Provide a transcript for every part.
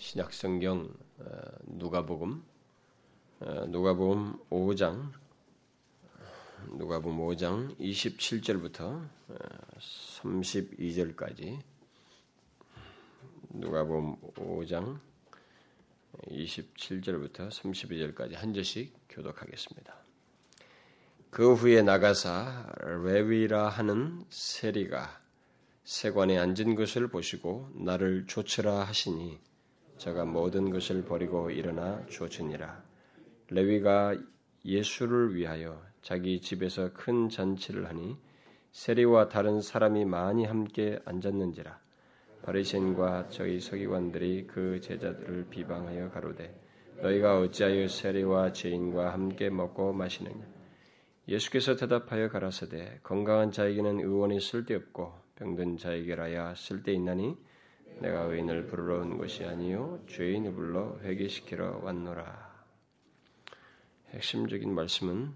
신약 성경 어, 누가복음 어, 누가복음 5장 누가복음 5장 27절부터 32절까지 누가복음 5장 27절부터 32절까지 한 절씩 교독하겠습니다. 그 후에 나가사 레위라 하는 세리가 세관에 앉은 것을 보시고 나를 조치라 하시니 저가 모든 것을 버리고 일어나 조치니라. 레위가 예수를 위하여 자기 집에서 큰 잔치를 하니 세리와 다른 사람이 많이 함께 앉았는지라. 바리새인과 저희 서기관들이 그 제자들을 비방하여 가로되 너희가 어찌하여 세리와 죄인과 함께 먹고 마시느냐 예수께서 대답하여 가라사대 건강한 자에게는 의원이 쓸데없고 병든 자에게라야 쓸데있나니 내가 의인을 부르러 온 것이 아니요 죄인을 불러 회개시키러 왔노라. 핵심적인 말씀은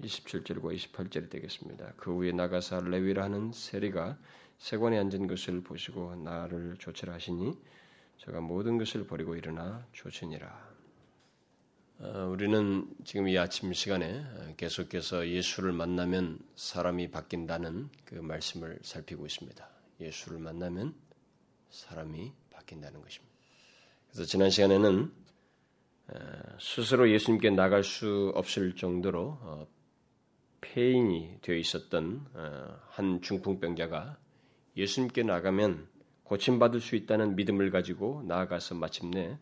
27절과 음, 28절이 되겠습니다. 그 후에 나가사 레위라는 세리가 세관에 앉은 것을 보시고 나를 조치라 하시니 제가 모든 것을 버리고 일어나 조치니라. 어, 우리는 지금 이 아침 시간에 계속해서 예수를 만나면 사람이 바뀐다는 그 말씀을 살피고 있습니다. 예수를 만나면 사람이 바뀐다는 것입니다. 그래서 지난 시간에는 스스로 예수님께 나갈 수 없을 정도로 어, 폐인이 되어 있었던 어, 한 중풍병자가 예수님께 나가면 고침받을 수 있다는 믿음을 가지고 나아가서 마침내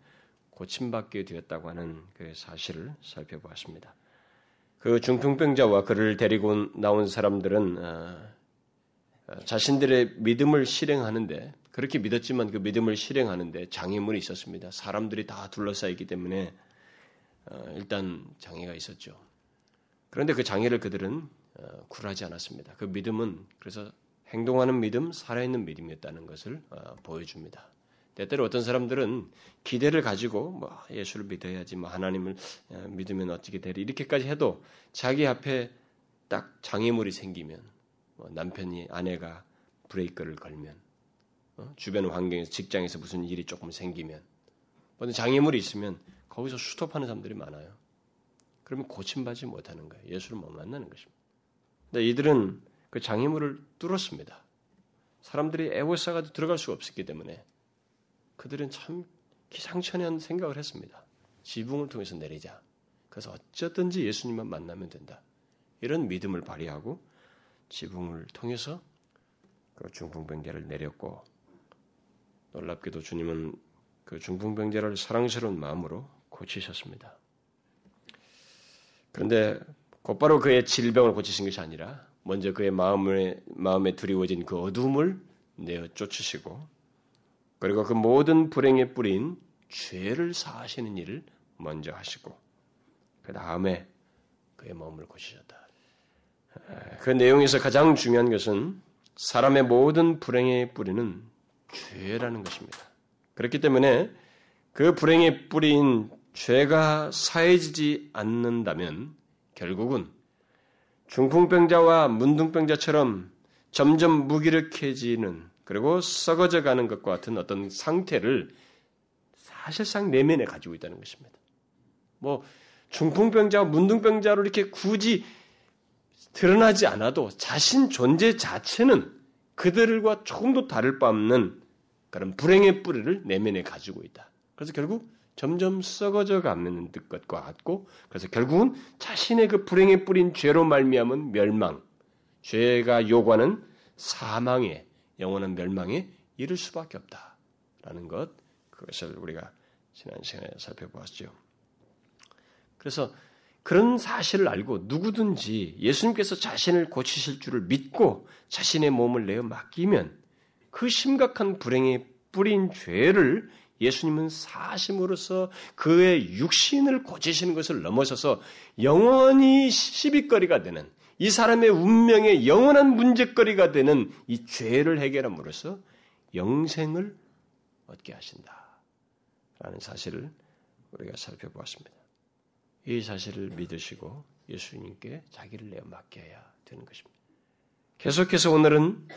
고침받게 되었다고 하는 그 사실을 살펴보았습니다. 그 중풍병자와 그를 데리고 나온 사람들은 어, 자신들의 믿음을 실행하는데 그렇게 믿었지만 그 믿음을 실행하는데 장애물이 있었습니다. 사람들이 다 둘러싸이기 때문에 어, 일단 장애가 있었죠. 그런데 그 장애를 그들은 어, 굴하지 않았습니다. 그 믿음은 그래서 행동하는 믿음, 살아있는 믿음이었다는 것을 어, 보여줍니다. 때때로 어떤 사람들은 기대를 가지고 뭐 예수를 믿어야지, 뭐 하나님을 믿으면 어떻게 되리 이렇게까지 해도 자기 앞에 딱 장애물이 생기면 뭐 남편이 아내가 브레이크를 걸면 어? 주변 환경에서 직장에서 무슨 일이 조금 생기면 어떤 장애물이 있으면 거기서 수톱하는 사람들이 많아요. 그러면 고침받지 못하는 거예요. 예수를 못 만나는 것입니다. 근데 이들은 그 장애물을 뚫었습니다. 사람들이 애워싸가 들어갈 수가 없었기 때문에 그들은 참 기상천외한 생각을 했습니다. 지붕을 통해서 내리자. 그래서 어쩌든지 예수님만 만나면 된다. 이런 믿음을 발휘하고 지붕을 통해서 그 중풍병자를 내렸고 놀랍게도 주님은 그 중풍병자를 사랑스러운 마음으로 고치셨습니다. 그런데 곧바로 그의 질병을 고치신 것이 아니라 먼저 그의 마음에, 마음에 두려워진 그 어둠을 내어 쫓으시고 그리고 그 모든 불행의 뿌린 죄를 사하시는 일을 먼저 하시고 그 다음에 그의 몸을 고치셨다. 그 내용에서 가장 중요한 것은 사람의 모든 불행의 뿌리는 죄라는 것입니다. 그렇기 때문에 그 불행의 뿌리인 죄가 사해지지 않는다면 결국은 중풍병자와 문둥병자처럼 점점 무기력해지는 그리고 썩어져 가는 것과 같은 어떤 상태를 사실상 내면에 가지고 있다는 것입니다. 뭐 중풍병자와 문둥병자로 이렇게 굳이 드러나지 않아도 자신 존재 자체는 그들과 조금도 다를 바 없는 그런 불행의 뿌리를 내면에 가지고 있다. 그래서 결국 점점 썩어져 가는 것과 같고, 그래서 결국은 자신의 그 불행의 뿌린 죄로 말미암은 멸망, 죄가 요구하는 사망에 영원한 멸망에 이를 수밖에 없다라는 것, 그것을 우리가 지난 시간에 살펴보았죠. 그래서 그런 사실을 알고 누구든지 예수님께서 자신을 고치실 줄을 믿고 자신의 몸을 내어 맡기면 그 심각한 불행의 뿌린 죄를 예수님은 사심으로써 그의 육신을 고치시는 것을 넘어서서 영원히 시비거리가 되는 이 사람의 운명의 영원한 문제거리가 되는 이 죄를 해결함으로써 영생을 얻게 하신다. 라는 사실을 우리가 살펴보았습니다. 이 사실을 믿으시고 예수님께 자기를 내어 맡겨야 되는 것입니다. 계속해서 오늘은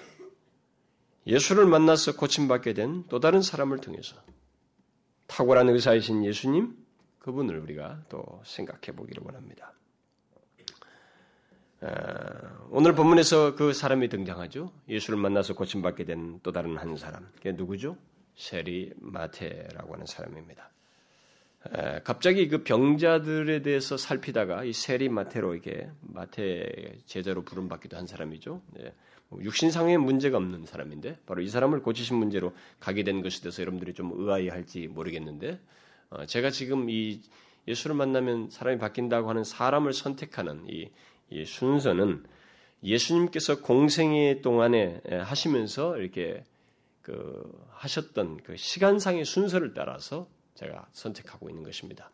예수를 만나서 고침받게 된 또 다른 사람을 통해서 탁월한 의사이신 예수님 그분을 우리가 또 생각해 보기를 원합니다. 오늘 본문에서 그 사람이 등장하죠. 예수를 만나서 고침받게 된 또 다른 한 사람. 그게 누구죠? 세리 마테라고 하는 사람입니다. 갑자기 그 병자들에 대해서 살피다가 이 세리 마테로 이게 마테 제자로 부름받기도 한 사람이죠. 예. 뭐 육신상의 문제가 없는 사람인데 바로 이 사람을 고치신 문제로 가게 된 것에 대해서 여러분들이 좀 의아해할지 모르겠는데 어, 제가 지금 이 예수를 만나면 사람이 바뀐다고 하는 사람을 선택하는 이, 이 순서는 예수님께서 공생애 동안에 하시면서 이렇게 그 하셨던 그 시간상의 순서를 따라서 제가 선택하고 있는 것입니다.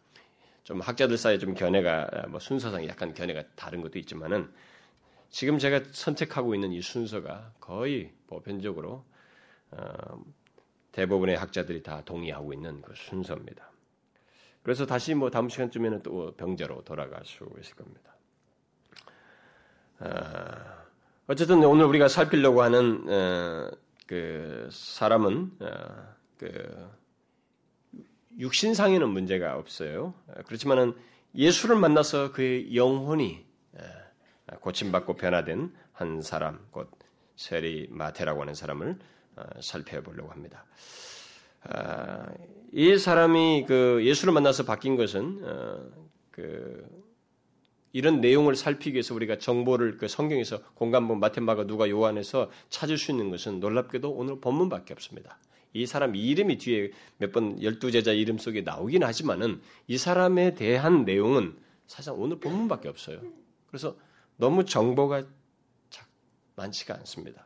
좀 학자들 사이에 좀 견해가 뭐 순서상 약간 견해가 다른 것도 있지만은 지금 제가 선택하고 있는 이 순서가 거의 보편적으로 어, 대부분의 학자들이 다 동의하고 있는 그 순서입니다. 그래서 다시 뭐 다음 시간쯤에는 또 병자로 돌아갈 수 있을 겁니다. 어, 어쨌든 오늘 우리가 살피려고 하는 어, 그 사람은 어, 그 육신상에는 문제가 없어요. 그렇지만은 예수를 만나서 그의 영혼이 고침받고 변화된 한 사람, 곧 세리 마테라고 하는 사람을 살펴보려고 합니다. 아, 이 사람이 그 예수를 만나서 바뀐 것은 어, 그 이런 내용을 살피기 위해서 우리가 정보를 그 성경에서 공간본 마테마가 누가 요한에서 찾을 수 있는 것은 놀랍게도 오늘 본문밖에 없습니다. 이 사람 이름이 뒤에 몇 번 열두 제자 이름 속에 나오긴 하지만은 이 사람에 대한 내용은 사실 오늘 본문밖에 없어요. 그래서 너무 정보가 많지가 않습니다.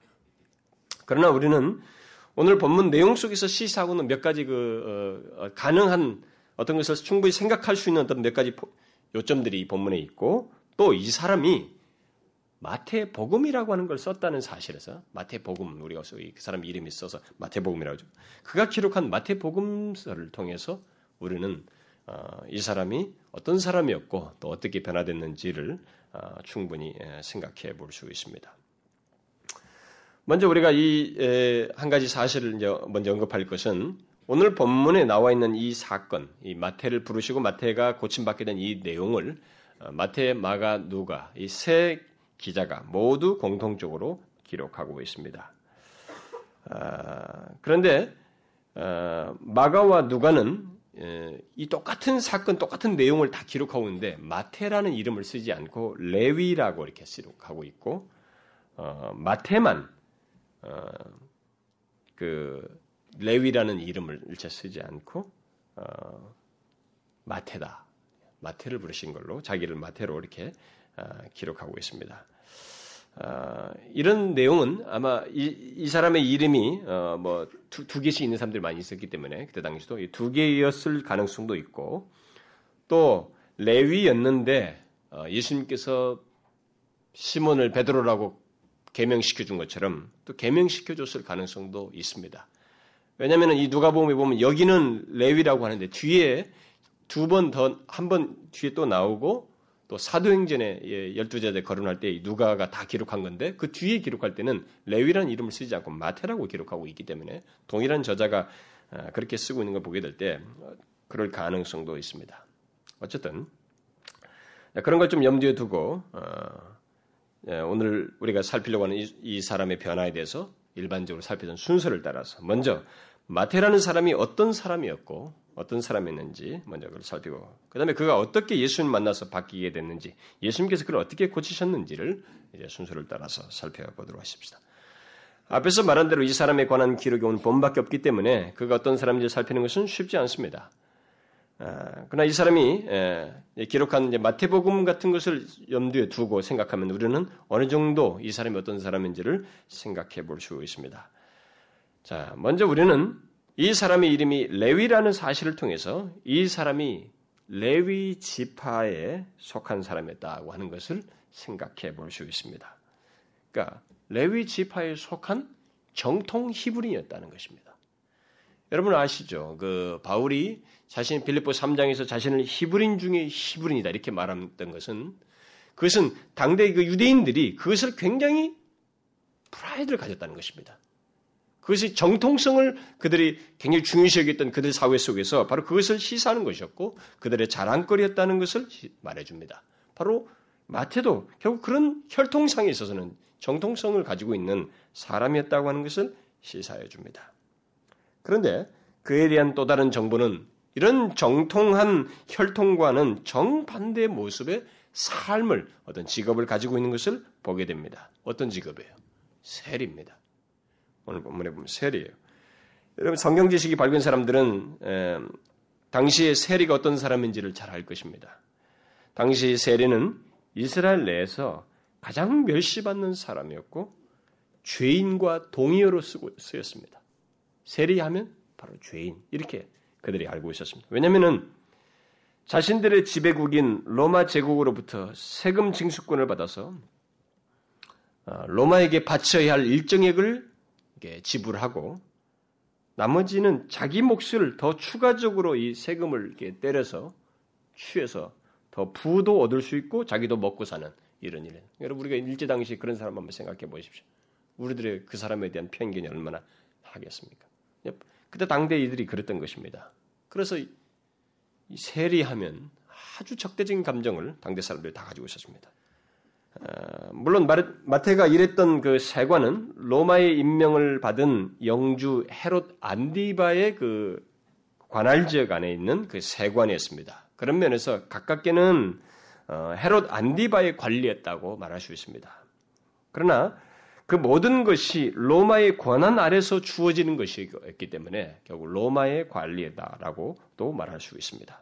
그러나 우리는 오늘 본문 내용 속에서 시사하고는 몇 가지 그 어, 어, 가능한 어떤 것을 충분히 생각할 수 있는 어떤 몇 가지 요점들이 이 본문에 있고 또 이 사람이 마태 복음이라고 하는 걸 썼다는 사실에서 마태 복음 우리가 그 사람 이름이 써서 마태 복음이라고 하죠. 그가 기록한 마태 복음서를 통해서 우리는 어, 이 사람이 어떤 사람이었고 또 어떻게 변화됐는지를 어, 충분히 생각해 볼 수 있습니다. 먼저 우리가 이 한 가지 사실을 먼저 언급할 것은 오늘 본문에 나와 있는 이 사건, 이 마태를 부르시고 마태가 고침받게 된 이 내용을 어, 마태, 마가, 누가 이 세 기자가 모두 공통적으로 기록하고 있습니다. 아, 그런데 어, 마가와 누가는 이 똑같은 사건, 똑같은 내용을 다 기록하고 있는데 마태라는 이름을 쓰지 않고 레위라고 이렇게 기록하고 있고 어, 마태만 어, 그 레위라는 이름을 일체 쓰지 않고 어, 마태다. 마태를 부르신 걸로 자기를 마태로 이렇게 어, 기록하고 있습니다. 어, 이런 내용은 아마 이, 이 사람의 이름이 어, 뭐두 두 개씩 있는 사람들이 많이 있었기 때문에 그때 당시도 두 개였을 가능성도 있고 또 레위였는데 어, 예수님께서 시몬을 베드로라고 개명시켜 준 것처럼 또 개명시켜 줬을 가능성도 있습니다. 왜냐하면 이 누가복음에 보면 여기는 레위라고 하는데 뒤에 두 번 더 한 번 뒤에 또 나오고 또 사도행전에 예, 열두 제자 거론할 때 누가가 다 기록한 건데 그 뒤에 기록할 때는 레위라는 이름을 쓰지 않고 마태라고 기록하고 있기 때문에 동일한 저자가 아, 그렇게 쓰고 있는 걸 보게 될 때 그럴 가능성도 있습니다. 어쨌든 그런 걸 좀 염두에 두고 어, 예, 오늘 우리가 살피려고 하는 이, 사람의 변화에 대해서 일반적으로 살피던 순서를 따라서 먼저 마태라는 사람이 어떤 사람이었고 어떤 사람이었는지 먼저 그걸 살피고 그 다음에 그가 어떻게 예수님 만나서 바뀌게 됐는지 예수님께서 그를 어떻게 고치셨는지를 이제 순서를 따라서 살펴보도록 하십시다. 앞에서 말한 대로 이 사람에 관한 기록이 오늘 본밖에 없기 때문에 그가 어떤 사람인지 살피는 것은 쉽지 않습니다. 아, 그러나 이 사람이 기록한 마태복음 같은 것을 염두에 두고 생각하면 우리는 어느 정도 이 사람이 어떤 사람인지를 생각해 볼 수 있습니다. 자, 먼저 우리는 이 사람의 이름이 레위라는 사실을 통해서 이 사람이 레위 지파에 속한 사람이었다고 하는 것을 생각해 볼 수 있습니다. 그러니까 레위 지파에 속한 정통 히브리였다는 것입니다. 여러분 아시죠? 그 바울이 자신 빌립보 3장에서 자신을 히브린 중에 히브린이다 이렇게 말했던 것은 그것은 당대 그 유대인들이 그것을 굉장히 프라이드를 가졌다는 것입니다. 그것이 정통성을 그들이 굉장히 중요시 여겼던 그들 사회 속에서 바로 그것을 시사하는 것이었고 그들의 자랑거리였다는 것을 말해줍니다. 바로 마태도 결국 그런 혈통상에 있어서는 정통성을 가지고 있는 사람이었다고 하는 것을 시사해 줍니다. 그런데 그에 대한 또 다른 정보는 이런 정통한 혈통과는 정반대의 모습의 삶을 어떤 직업을 가지고 있는 것을 보게 됩니다. 어떤 직업이에요? 세리입니다. 오늘 본문에 보면 세리예요. 여러분 성경 지식이 밝은 사람들은 에, 당시의 세리가 어떤 사람인지를 잘 알 것입니다. 당시 세리는 이스라엘 내에서 가장 멸시받는 사람이었고 죄인과 동의어로 쓰고 쓰였습니다. 세리하면 바로 죄인 이렇게 그들이 알고 있었습니다. 왜냐하면은 자신들의 지배국인 로마 제국으로부터 세금 징수권을 받아서 어, 로마에게 바쳐야 할 일정액을 지불하고 나머지는 자기 몫을 더 추가적으로 이 세금을 때려서 취해서 더 부도 얻을 수 있고 자기도 먹고 사는 이런 일. 여러분 우리가 일제 당시 그런 사람 한번 생각해 보십시오. 우리들의 그 사람에 대한 편견이 얼마나 하겠습니까? 그때 당대 이들이 그랬던 것입니다. 그래서 세리하면 아주 적대적인 감정을 당대 사람들이 다 가지고 있었습니다. 어, 물론 마태가 일했던 그 세관은 로마의 임명을 받은 영주 헤롯 안디바의 그 관할 지역 안에 있는 그 세관이었습니다. 그런 면에서 가깝게는 어, 헤롯 안디바의 관리였다고 말할 수 있습니다. 그러나 그 모든 것이 로마의 권한 아래서 주어지는 것이었기 때문에 결국 로마의 관리다라고 또 말할 수 있습니다.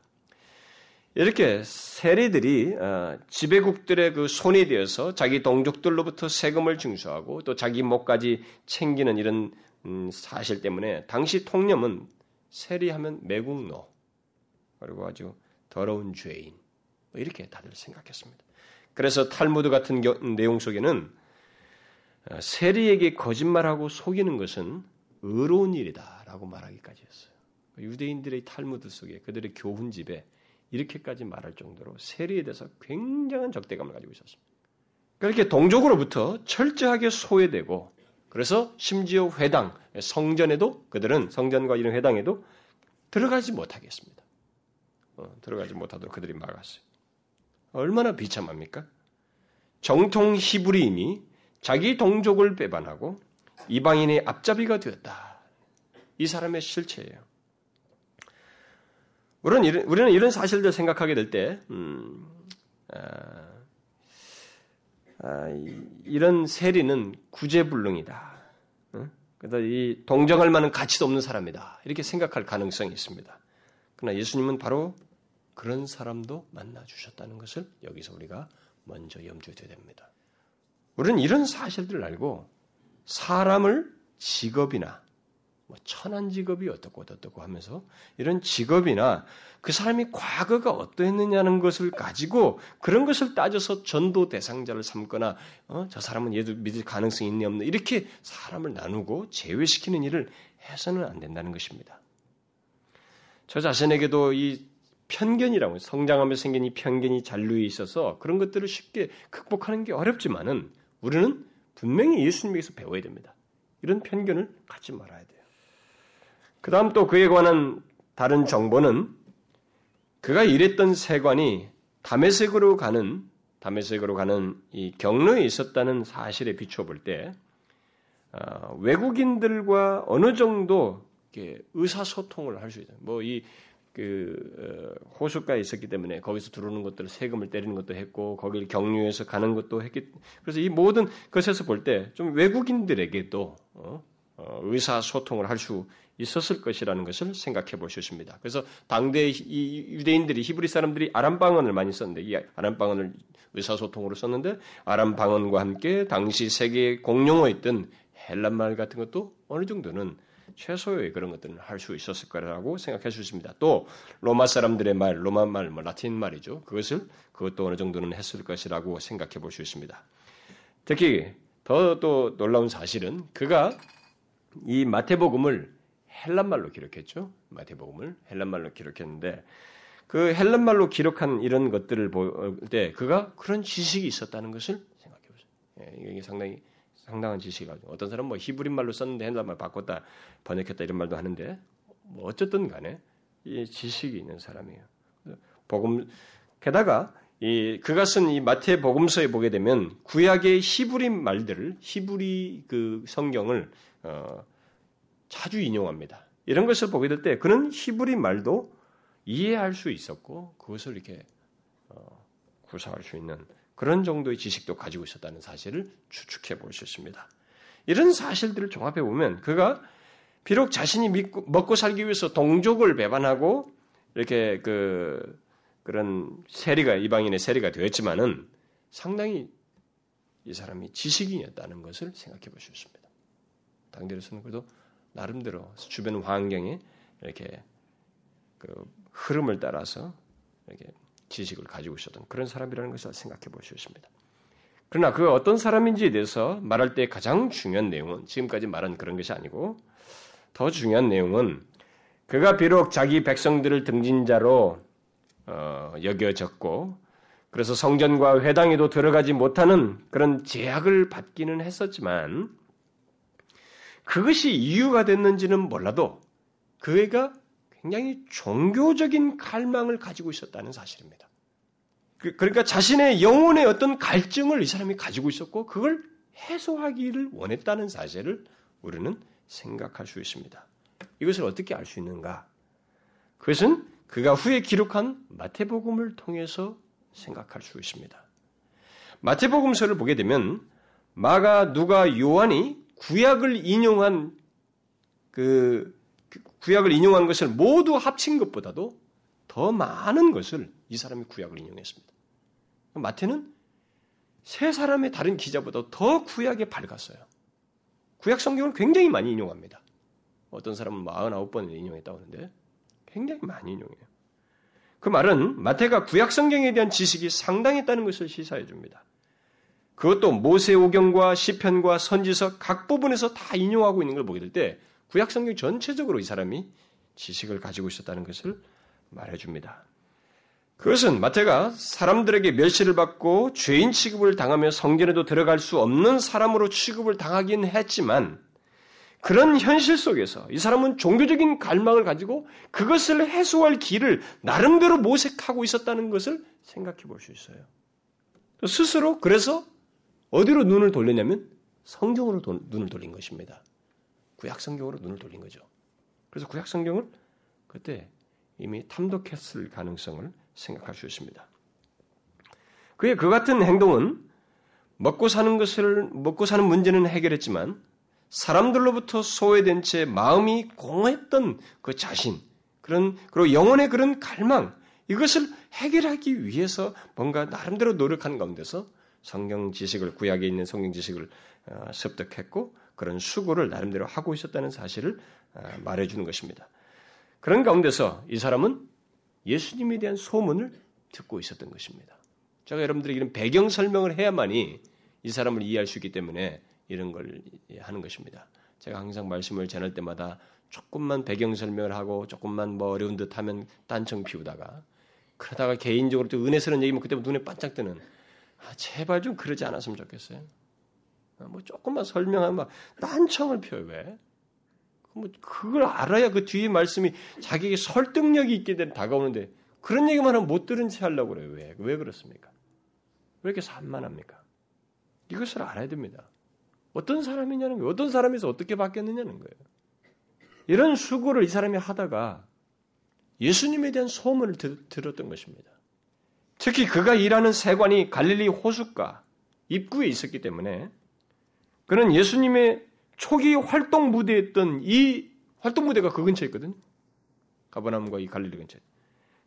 이렇게 세리들이 어, 지배국들의 그 손이 되어서 자기 동족들로부터 세금을 징수하고 또 자기 목까지 챙기는 이런 음, 사실 때문에 당시 통념은 세리하면 매국노 그리고 아주 더러운 죄인 뭐 이렇게 다들 생각했습니다. 그래서 탈무드 같은 내용 속에는 어, 세리에게 거짓말하고 속이는 것은 의로운 일이다라고 말하기까지 했어요. 유대인들의 탈무드 속에 그들의 교훈집에 이렇게까지 말할 정도로 세리에 대해서 굉장한 적대감을 가지고 있었습니다. 그렇게 동족으로부터 철저하게 소외되고 그래서 심지어 회당, 성전에도 그들은 성전과 이런 회당에도 들어가지 못하겠습니다. 어, 들어가지 못하도록 그들이 막았어요. 얼마나 비참합니까? 정통 히브리인이 자기 동족을 배반하고 이방인의 앞잡이가 되었다. 이 사람의 실체예요. 우리는 이런, 우리는 이런 사실들 생각하게 될 때, 음, 아, 아, 이런 세리는 구제불능이다. 응? 그래서 이 동정할 만한 가치도 없는 사람이다. 이렇게 생각할 가능성이 있습니다. 그러나 예수님은 바로 그런 사람도 만나 주셨다는 것을 여기서 우리가 먼저 염두에 둬야 됩니다. 우리는 이런 사실들을 알고 사람을 직업이나 뭐 천한 직업이 어떻고 어떻고 하면서 이런 직업이나 그 사람이 과거가 어떠했느냐는 것을 가지고 그런 것을 따져서 전도 대상자를 삼거나 어? 저 사람은 얘도 믿을 가능성이 있냐 없나 이렇게 사람을 나누고 제외시키는 일을 해서는 안 된다는 것입니다. 저 자신에게도 이 편견이라고 성장하면서 생긴 이 편견이 잔류에 있어서 그런 것들을 쉽게 극복하는 게 어렵지만은 우리는 분명히 예수님에게서 배워야 됩니다. 이런 편견을 갖지 말아야 돼요. 그 다음 또 그에 관한 다른 정보는 그가 일했던 세관이 담에색으로 가는 담에색으로 가는 이 경로에 있었다는 사실에 비추어 볼때 어, 외국인들과 어느 정도 의사소통을 할 수 있어요. 뭐이 그 어, 호숫가에 있었기 때문에 거기서 들어오는 것들을 세금을 때리는 것도 했고 거기를 경유해서 가는 것도 했기 그래서 이 모든 것에서 볼 때 좀 외국인들에게도 어, 어, 의사소통을 할 수 있었을 것이라는 것을 생각해 볼수 있습니다. 그래서 당대 이 유대인들이 히브리 사람들이 아람 방언을 많이 썼는데 이 아람 방언을 의사소통으로 썼는데 아람 방언과 함께 당시 세계 공용어였던 헬란 말 같은 것도 어느 정도는 최소의 그런 것들은 할 수 있었을 거라고 생각할 수 있습니다. 또 로마 사람들의 말, 로마 말, 뭐 라틴 말이죠. 그것을 그것도 어느 정도는 했을 것이라고 생각해 볼 수 있습니다. 특히 더 또 놀라운 사실은 그가 이 마태복음을 헬란 말로 기록했죠. 마태복음을 헬란 말로 기록했는데 그 헬란 말로 기록한 이런 것들을 볼 때 그가 그런 지식이 있었다는 것을 생각해 보세요. 예, 이게 상당히 상당한 지식이 가지고 어떤 사람은 뭐 히브리 말로 썼는데 헬라말 바꿨다 번역했다 이런 말도 하는데 뭐 어쨌든 간에 이 지식이 있는 사람이에요. 복음 게다가 이 그가 쓴 이 마태 복음서에 보게 되면 구약의 히브리 말들을 히브리 그 성경을 어, 자주 인용합니다. 이런 것을 보게 될 때 그는 히브리 말도 이해할 수 있었고 그것을 이렇게 어, 구사할 수 있는 그런 정도의 지식도 가지고 있었다는 사실을 추측해 볼 수 있습니다. 이런 사실들을 종합해 보면 그가 비록 자신이 믿고, 먹고 살기 위해서 동족을 배반하고 이렇게 그 그런 세리가 이방인의 세리가 되었지만은 상당히 이 사람이 지식인이었다는 것을 생각해 볼 수 있습니다. 당대로서는 그래도 나름대로 주변 환경에 이렇게 그 흐름을 따라서 이렇게 지식을 가지고 있었던 그런 사람이라는 것을 생각해 볼 수 있습니다. 그러나 그 어떤 사람인지에 대해서 말할 때 가장 중요한 내용은 지금까지 말한 그런 것이 아니고 더 중요한 내용은 그가 비록 자기 백성들을 등진자로 어, 여겨졌고 그래서 성전과 회당에도 들어가지 못하는 그런 제약을 받기는 했었지만 그것이 이유가 됐는지는 몰라도 그가 굉장히 종교적인 갈망을 가지고 있었다는 사실입니다. 그, 그러니까 자신의 영혼의 어떤 갈증을 이 사람이 가지고 있었고 그걸 해소하기를 원했다는 사실을 우리는 생각할 수 있습니다. 이것을 어떻게 알 수 있는가? 그것은 그가 후에 기록한 마태복음을 통해서 생각할 수 있습니다. 마태복음서를 보게 되면 마가, 누가, 요한이 구약을 인용한 그 구약을 인용한 것을 모두 합친 것보다도 더 많은 것을 이 사람이 구약을 인용했습니다. 마태는 세 사람의 다른 기자보다 더 구약에 밝았어요. 구약 성경을 굉장히 많이 인용합니다. 어떤 사람은 49번을 인용했다고 하는데 굉장히 많이 인용해요. 그 말은 마태가 구약 성경에 대한 지식이 상당했다는 것을 시사해 줍니다. 그것도 모세오경과 시편과 선지서 각 부분에서 다 인용하고 있는 걸 보게 될 때 구약 성경 전체적으로 이 사람이 지식을 가지고 있었다는 것을 말해 줍니다. 그것은 마태가 사람들에게 멸시를 받고 죄인 취급을 당하며 성전에도 들어갈 수 없는 사람으로 취급을 당하긴 했지만 그런 현실 속에서 이 사람은 종교적인 갈망을 가지고 그것을 해소할 길을 나름대로 모색하고 있었다는 것을 생각해 볼 수 있어요. 스스로 그래서 어디로 눈을 돌리냐면 성경으로 도, 눈을 돌린 것입니다. 구약 성경으로 눈을 돌린 거죠. 그래서 구약 성경을 그때 이미 탐독했을 가능성을 생각할 수 있습니다. 그의 그 같은 행동은 먹고 사는 것을 먹고 사는 문제는 해결했지만 사람들로부터 소외된 채 마음이 공허했던 그 자신 그런 그리고 영혼의 그런 갈망 이것을 해결하기 위해서 뭔가 나름대로 노력하는 가운데서 성경 지식을 구약에 있는 성경 지식을 어, 습득했고 그런 수고를 나름대로 하고 있었다는 사실을 어, 말해주는 것입니다. 그런 가운데서 이 사람은 예수님에 대한 소문을 듣고 있었던 것입니다. 제가 여러분들이 이런 배경 설명을 해야만이 이 사람을 이해할 수 있기 때문에 이런 걸 하는 것입니다. 제가 항상 말씀을 전할 때마다 조금만 배경 설명을 하고 조금만 뭐 어려운 듯 하면 딴청 피우다가 그러다가 개인적으로 또 은혜스러운 얘기면 그때부터 눈에 반짝 뜨는 아, 제발 좀 그러지 않았으면 좋겠어요. 아, 뭐 조금만 설명하면 막 딴청을 펴요 왜? 뭐 그걸 알아야 그 뒤에 말씀이 자기에게 설득력이 있게 되 다가오는데 그런 얘기만 하면 못 들은 채 하려고 그래요 왜? 왜 그렇습니까? 왜 이렇게 산만합니까? 이것을 알아야 됩니다. 어떤 사람이냐는 거예요. 어떤 사람에서 어떻게 바뀌었느냐는 거예요. 이런 수고를 이 사람이 하다가 예수님에 대한 소문을 들었던 것입니다. 특히 그가 일하는 세관이 갈릴리 호숫가 입구에 있었기 때문에 그는 예수님의 초기 활동 무대였던 이 활동 무대가 그 근처에 있거든요. 가버나움과 이 갈릴리 근처에.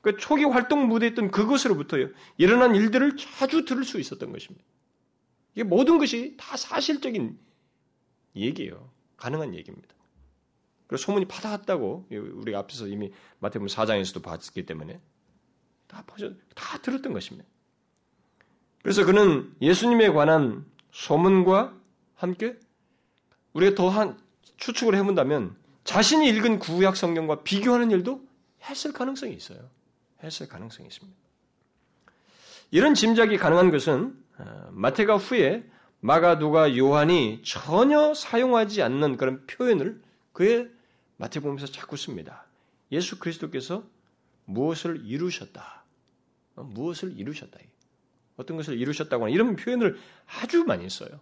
그 초기 활동 무대였던 그곳으로부터 일어난 일들을 자주 들을 수 있었던 것입니다. 이게 모든 것이 다 사실적인 얘기예요. 가능한 얘기입니다. 그리고 소문이 파다했다고 우리 앞에서 이미 마태복음 4장에서도 봤기 때문에 다 퍼져 다 들었던 것입니다. 그래서 그는 예수님에 관한 소문과 함께 우리가 더 한 추측을 해본다면 자신이 읽은 구약 성경과 비교하는 일도 했을 가능성이 있어요. 했을 가능성이 있습니다. 이런 짐작이 가능한 것은 어, 마태가 후에 마가, 누가, 요한이 전혀 사용하지 않는 그런 표현을 그의 마태복음에서 자꾸 씁니다. 예수 그리스도께서 무엇을 이루셨다. 어, 무엇을 이루셨다. 어떤 것을 이루셨다거나 이런 표현을 아주 많이 써요.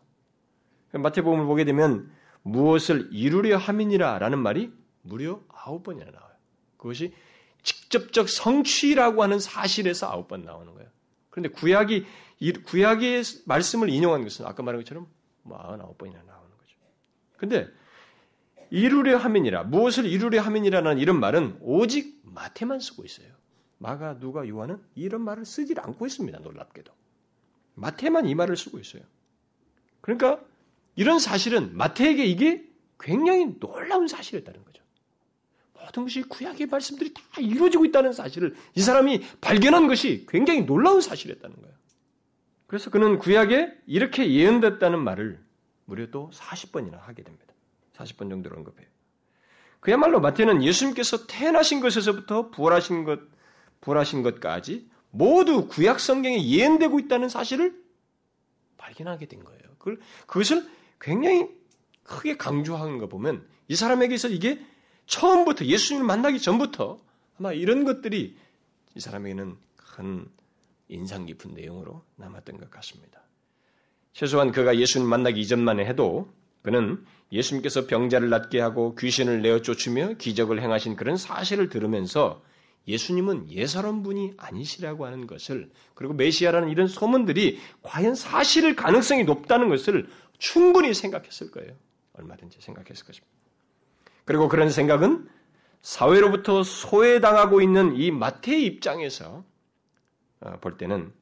마태복음을 보게 되면 무엇을 이루려 함이니라라는 말이 무려 아홉 번이나 나와요. 그것이 직접적 성취라고 하는 사실에서 아홉 번 나오는 거예요. 그런데 구약이 구약의 말씀을 인용한 것은 아까 말한 것처럼 49번이나 나오는 거죠. 근데 이루려 함이니라 무엇을 이루려 함이니라는 이런 말은 오직 마태만 쓰고 있어요. 마가 누가 요한은 이런 말을 쓰지 않고 있습니다. 놀랍게도 마태만 이 말을 쓰고 있어요. 그러니까 이런 사실은 마태에게 이게 굉장히 놀라운 사실이었다는 거죠. 모든 것이 구약의 말씀들이 다 이루어지고 있다는 사실을 이 사람이 발견한 것이 굉장히 놀라운 사실이었다는 거예요. 그래서 그는 구약에 이렇게 예언됐다는 말을 무려 또 40번이나 하게 됩니다. 40번 정도로 언급해요. 그야말로 마태는 예수님께서 태어나신 것에서부터 부활하신 것, 부활하신 것까지 모두 구약 성경에 예언되고 있다는 사실을 발견하게 된 거예요. 그걸, 그것을 굉장히 크게 강조하는 거 보면 이 사람에게서 이게 처음부터 예수님을 만나기 전부터 아마 이런 것들이 이 사람에게는 큰 인상 깊은 내용으로 남았던 것 같습니다. 최소한 그가 예수님 만나기 이전만 해도 그는 예수님께서 병자를 낫게 하고 귀신을 내어 쫓으며 기적을 행하신 그런 사실을 들으면서 예수님은 예사로운 분이 아니시라고 하는 것을 그리고 메시아라는 이런 소문들이 과연 사실일 가능성이 높다는 것을 충분히 생각했을 거예요. 얼마든지 생각했을 것입니다. 그리고 그런 생각은 사회로부터 소외당하고 있는 이 마태의 입장에서 어, 볼 때는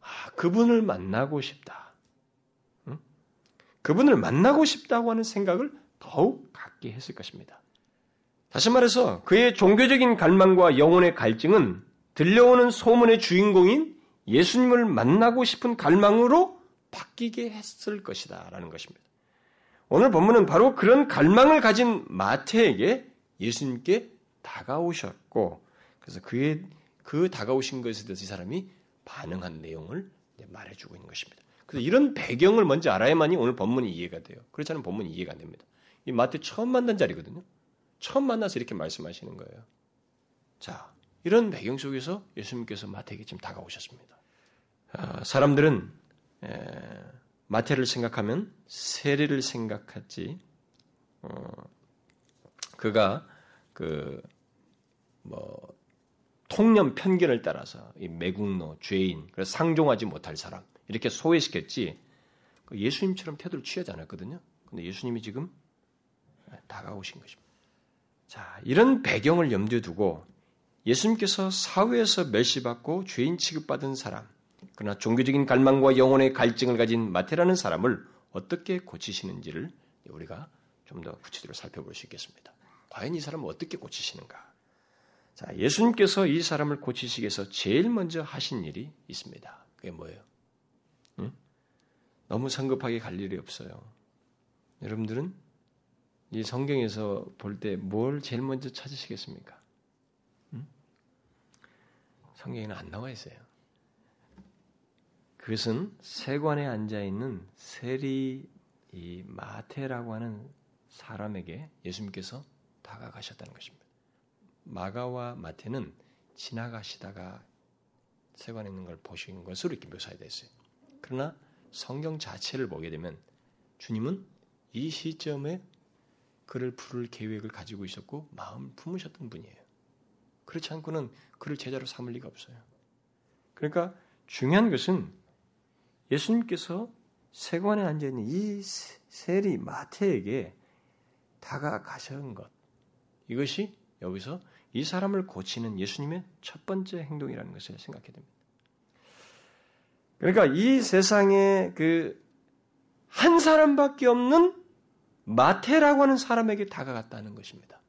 아, 그분을 만나고 싶다. 응? 그분을 만나고 싶다고 하는 생각을 더욱 갖게 했을 것입니다. 다시 말해서 그의 종교적인 갈망과 영혼의 갈증은 들려오는 소문의 주인공인 예수님을 만나고 싶은 갈망으로 바뀌게 했을 것이다. 라는 것입니다. 오늘 본문은 바로 그런 갈망을 가진 마태에게 예수님께 다가오셨고, 그래서 그의 그 다가오신 것에 대해서 이 사람이 반응한 내용을 말해주고 있는 것입니다. 그래서 이런 배경을 먼저 알아야만이 오늘 본문이 이해가 돼요. 그렇지 않으면 본문이 이해가 안 됩니다. 이 마태 처음 만난 자리거든요. 처음 만나서 이렇게 말씀하시는 거예요. 자, 이런 배경 속에서 예수님께서 마태에게 지금 다가오셨습니다. 아, 사람들은 에, 마태를 생각하면 세례를 생각하지, 어, 그가 그 뭐 통념 편견을 따라서 이 매국노, 죄인, 그래서 상종하지 못할 사람 이렇게 소외시켰지 그 예수님처럼 태도를 취하지 않았거든요. 근데 예수님이 지금 다가오신 것입니다. 자, 이런 배경을 염두에 두고 예수님께서 사회에서 멸시받고 죄인 취급받은 사람, 그러나 종교적인 갈망과 영혼의 갈증을 가진 마태라는 사람을 어떻게 고치시는지를 우리가 좀 더 구체적으로 살펴볼 수 있겠습니다. 과연 이 사람을 어떻게 고치시는가? 자, 예수님께서 이 사람을 고치시기 위해서 제일 먼저 하신 일이 있습니다. 그게 뭐예요? 응? 너무 성급하게 갈 일이 없어요. 여러분들은 이 성경에서 볼 때 뭘 제일 먼저 찾으시겠습니까? 응? 성경에는 안 나와 있어요. 그것은 세관에 앉아 있는 세리 이 마테라고 하는 사람에게 예수님께서 다가가셨다는 것입니다. 마가와 마태는 지나가시다가 세관에 있는 걸 보신 것으로 이렇게 묘사되어 있어요. 그러나 성경 자체를 보게 되면 주님은 이 시점에 그를 부를 계획을 가지고 있었고 마음 품으셨던 분이에요. 그렇지 않고는 그를 제자로 삼을 리가 없어요. 그러니까 중요한 것은 예수님께서 세관에 앉아 있는 이 세리 마태에게 다가가신 것 이것이 여기서 이 사람을 고치는 예수님의 첫 번째 행동이라는 것을 생각해야 됩니다. 그러니까 이 세상에 그 한 사람밖에 없는 마태라고 하는 사람에게 다가갔다는 것입니다.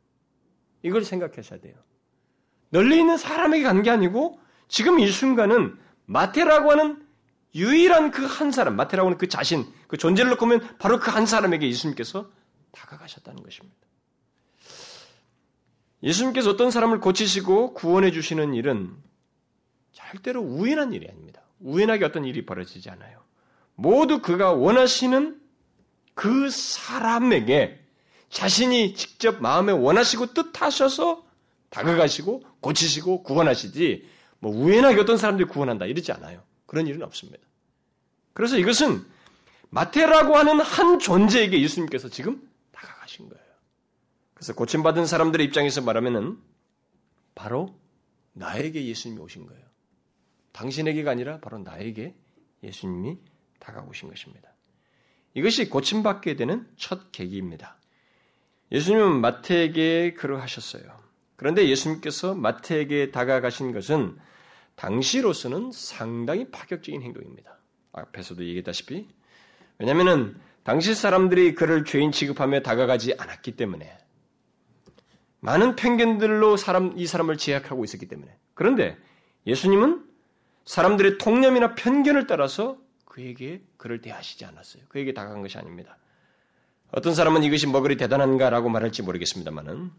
이걸 생각하셔야 돼요. 널리 있는 사람에게 간 게 아니고 지금 이 순간은 마태라고 하는 유일한 그 한 사람, 마태라고 하는 그 자신, 그 존재를 놓고 보면 바로 그 한 사람에게 예수님께서 다가가셨다는 것입니다. 예수님께서 어떤 사람을 고치시고 구원해 주시는 일은 절대로 우연한 일이 아닙니다. 우연하게 어떤 일이 벌어지지 않아요. 모두 그가 원하시는 그 사람에게 자신이 직접 마음에 원하시고 뜻하셔서 다가가시고 고치시고 구원하시지 뭐 우연하게 어떤 사람들이 구원한다 이러지 않아요. 그런 일은 없습니다. 그래서 이것은 마태라고 하는 한 존재에게 예수님께서 지금 다가가신 거예요. 그래서 고침받은 사람들의 입장에서 말하면은 바로 나에게 예수님이 오신 거예요. 당신에게가 아니라 바로 나에게 예수님이 다가오신 것입니다. 이것이 고침받게 되는 첫 계기입니다. 예수님은 마태에게 그러하셨어요. 그런데 예수님께서 마태에게 다가가신 것은 당시로서는 상당히 파격적인 행동입니다. 앞에서도 얘기했다시피 왜냐하면 당시 사람들이 그를 죄인 취급하며 다가가지 않았기 때문에 많은 편견들로 사람, 이 사람을 제약하고 있었기 때문에 그런데 예수님은 사람들의 통념이나 편견을 따라서 그에게 그를 대하시지 않았어요. 그에게 다가간 것이 아닙니다. 어떤 사람은 이것이 뭐 그리 대단한가라고 말할지 모르겠습니다만은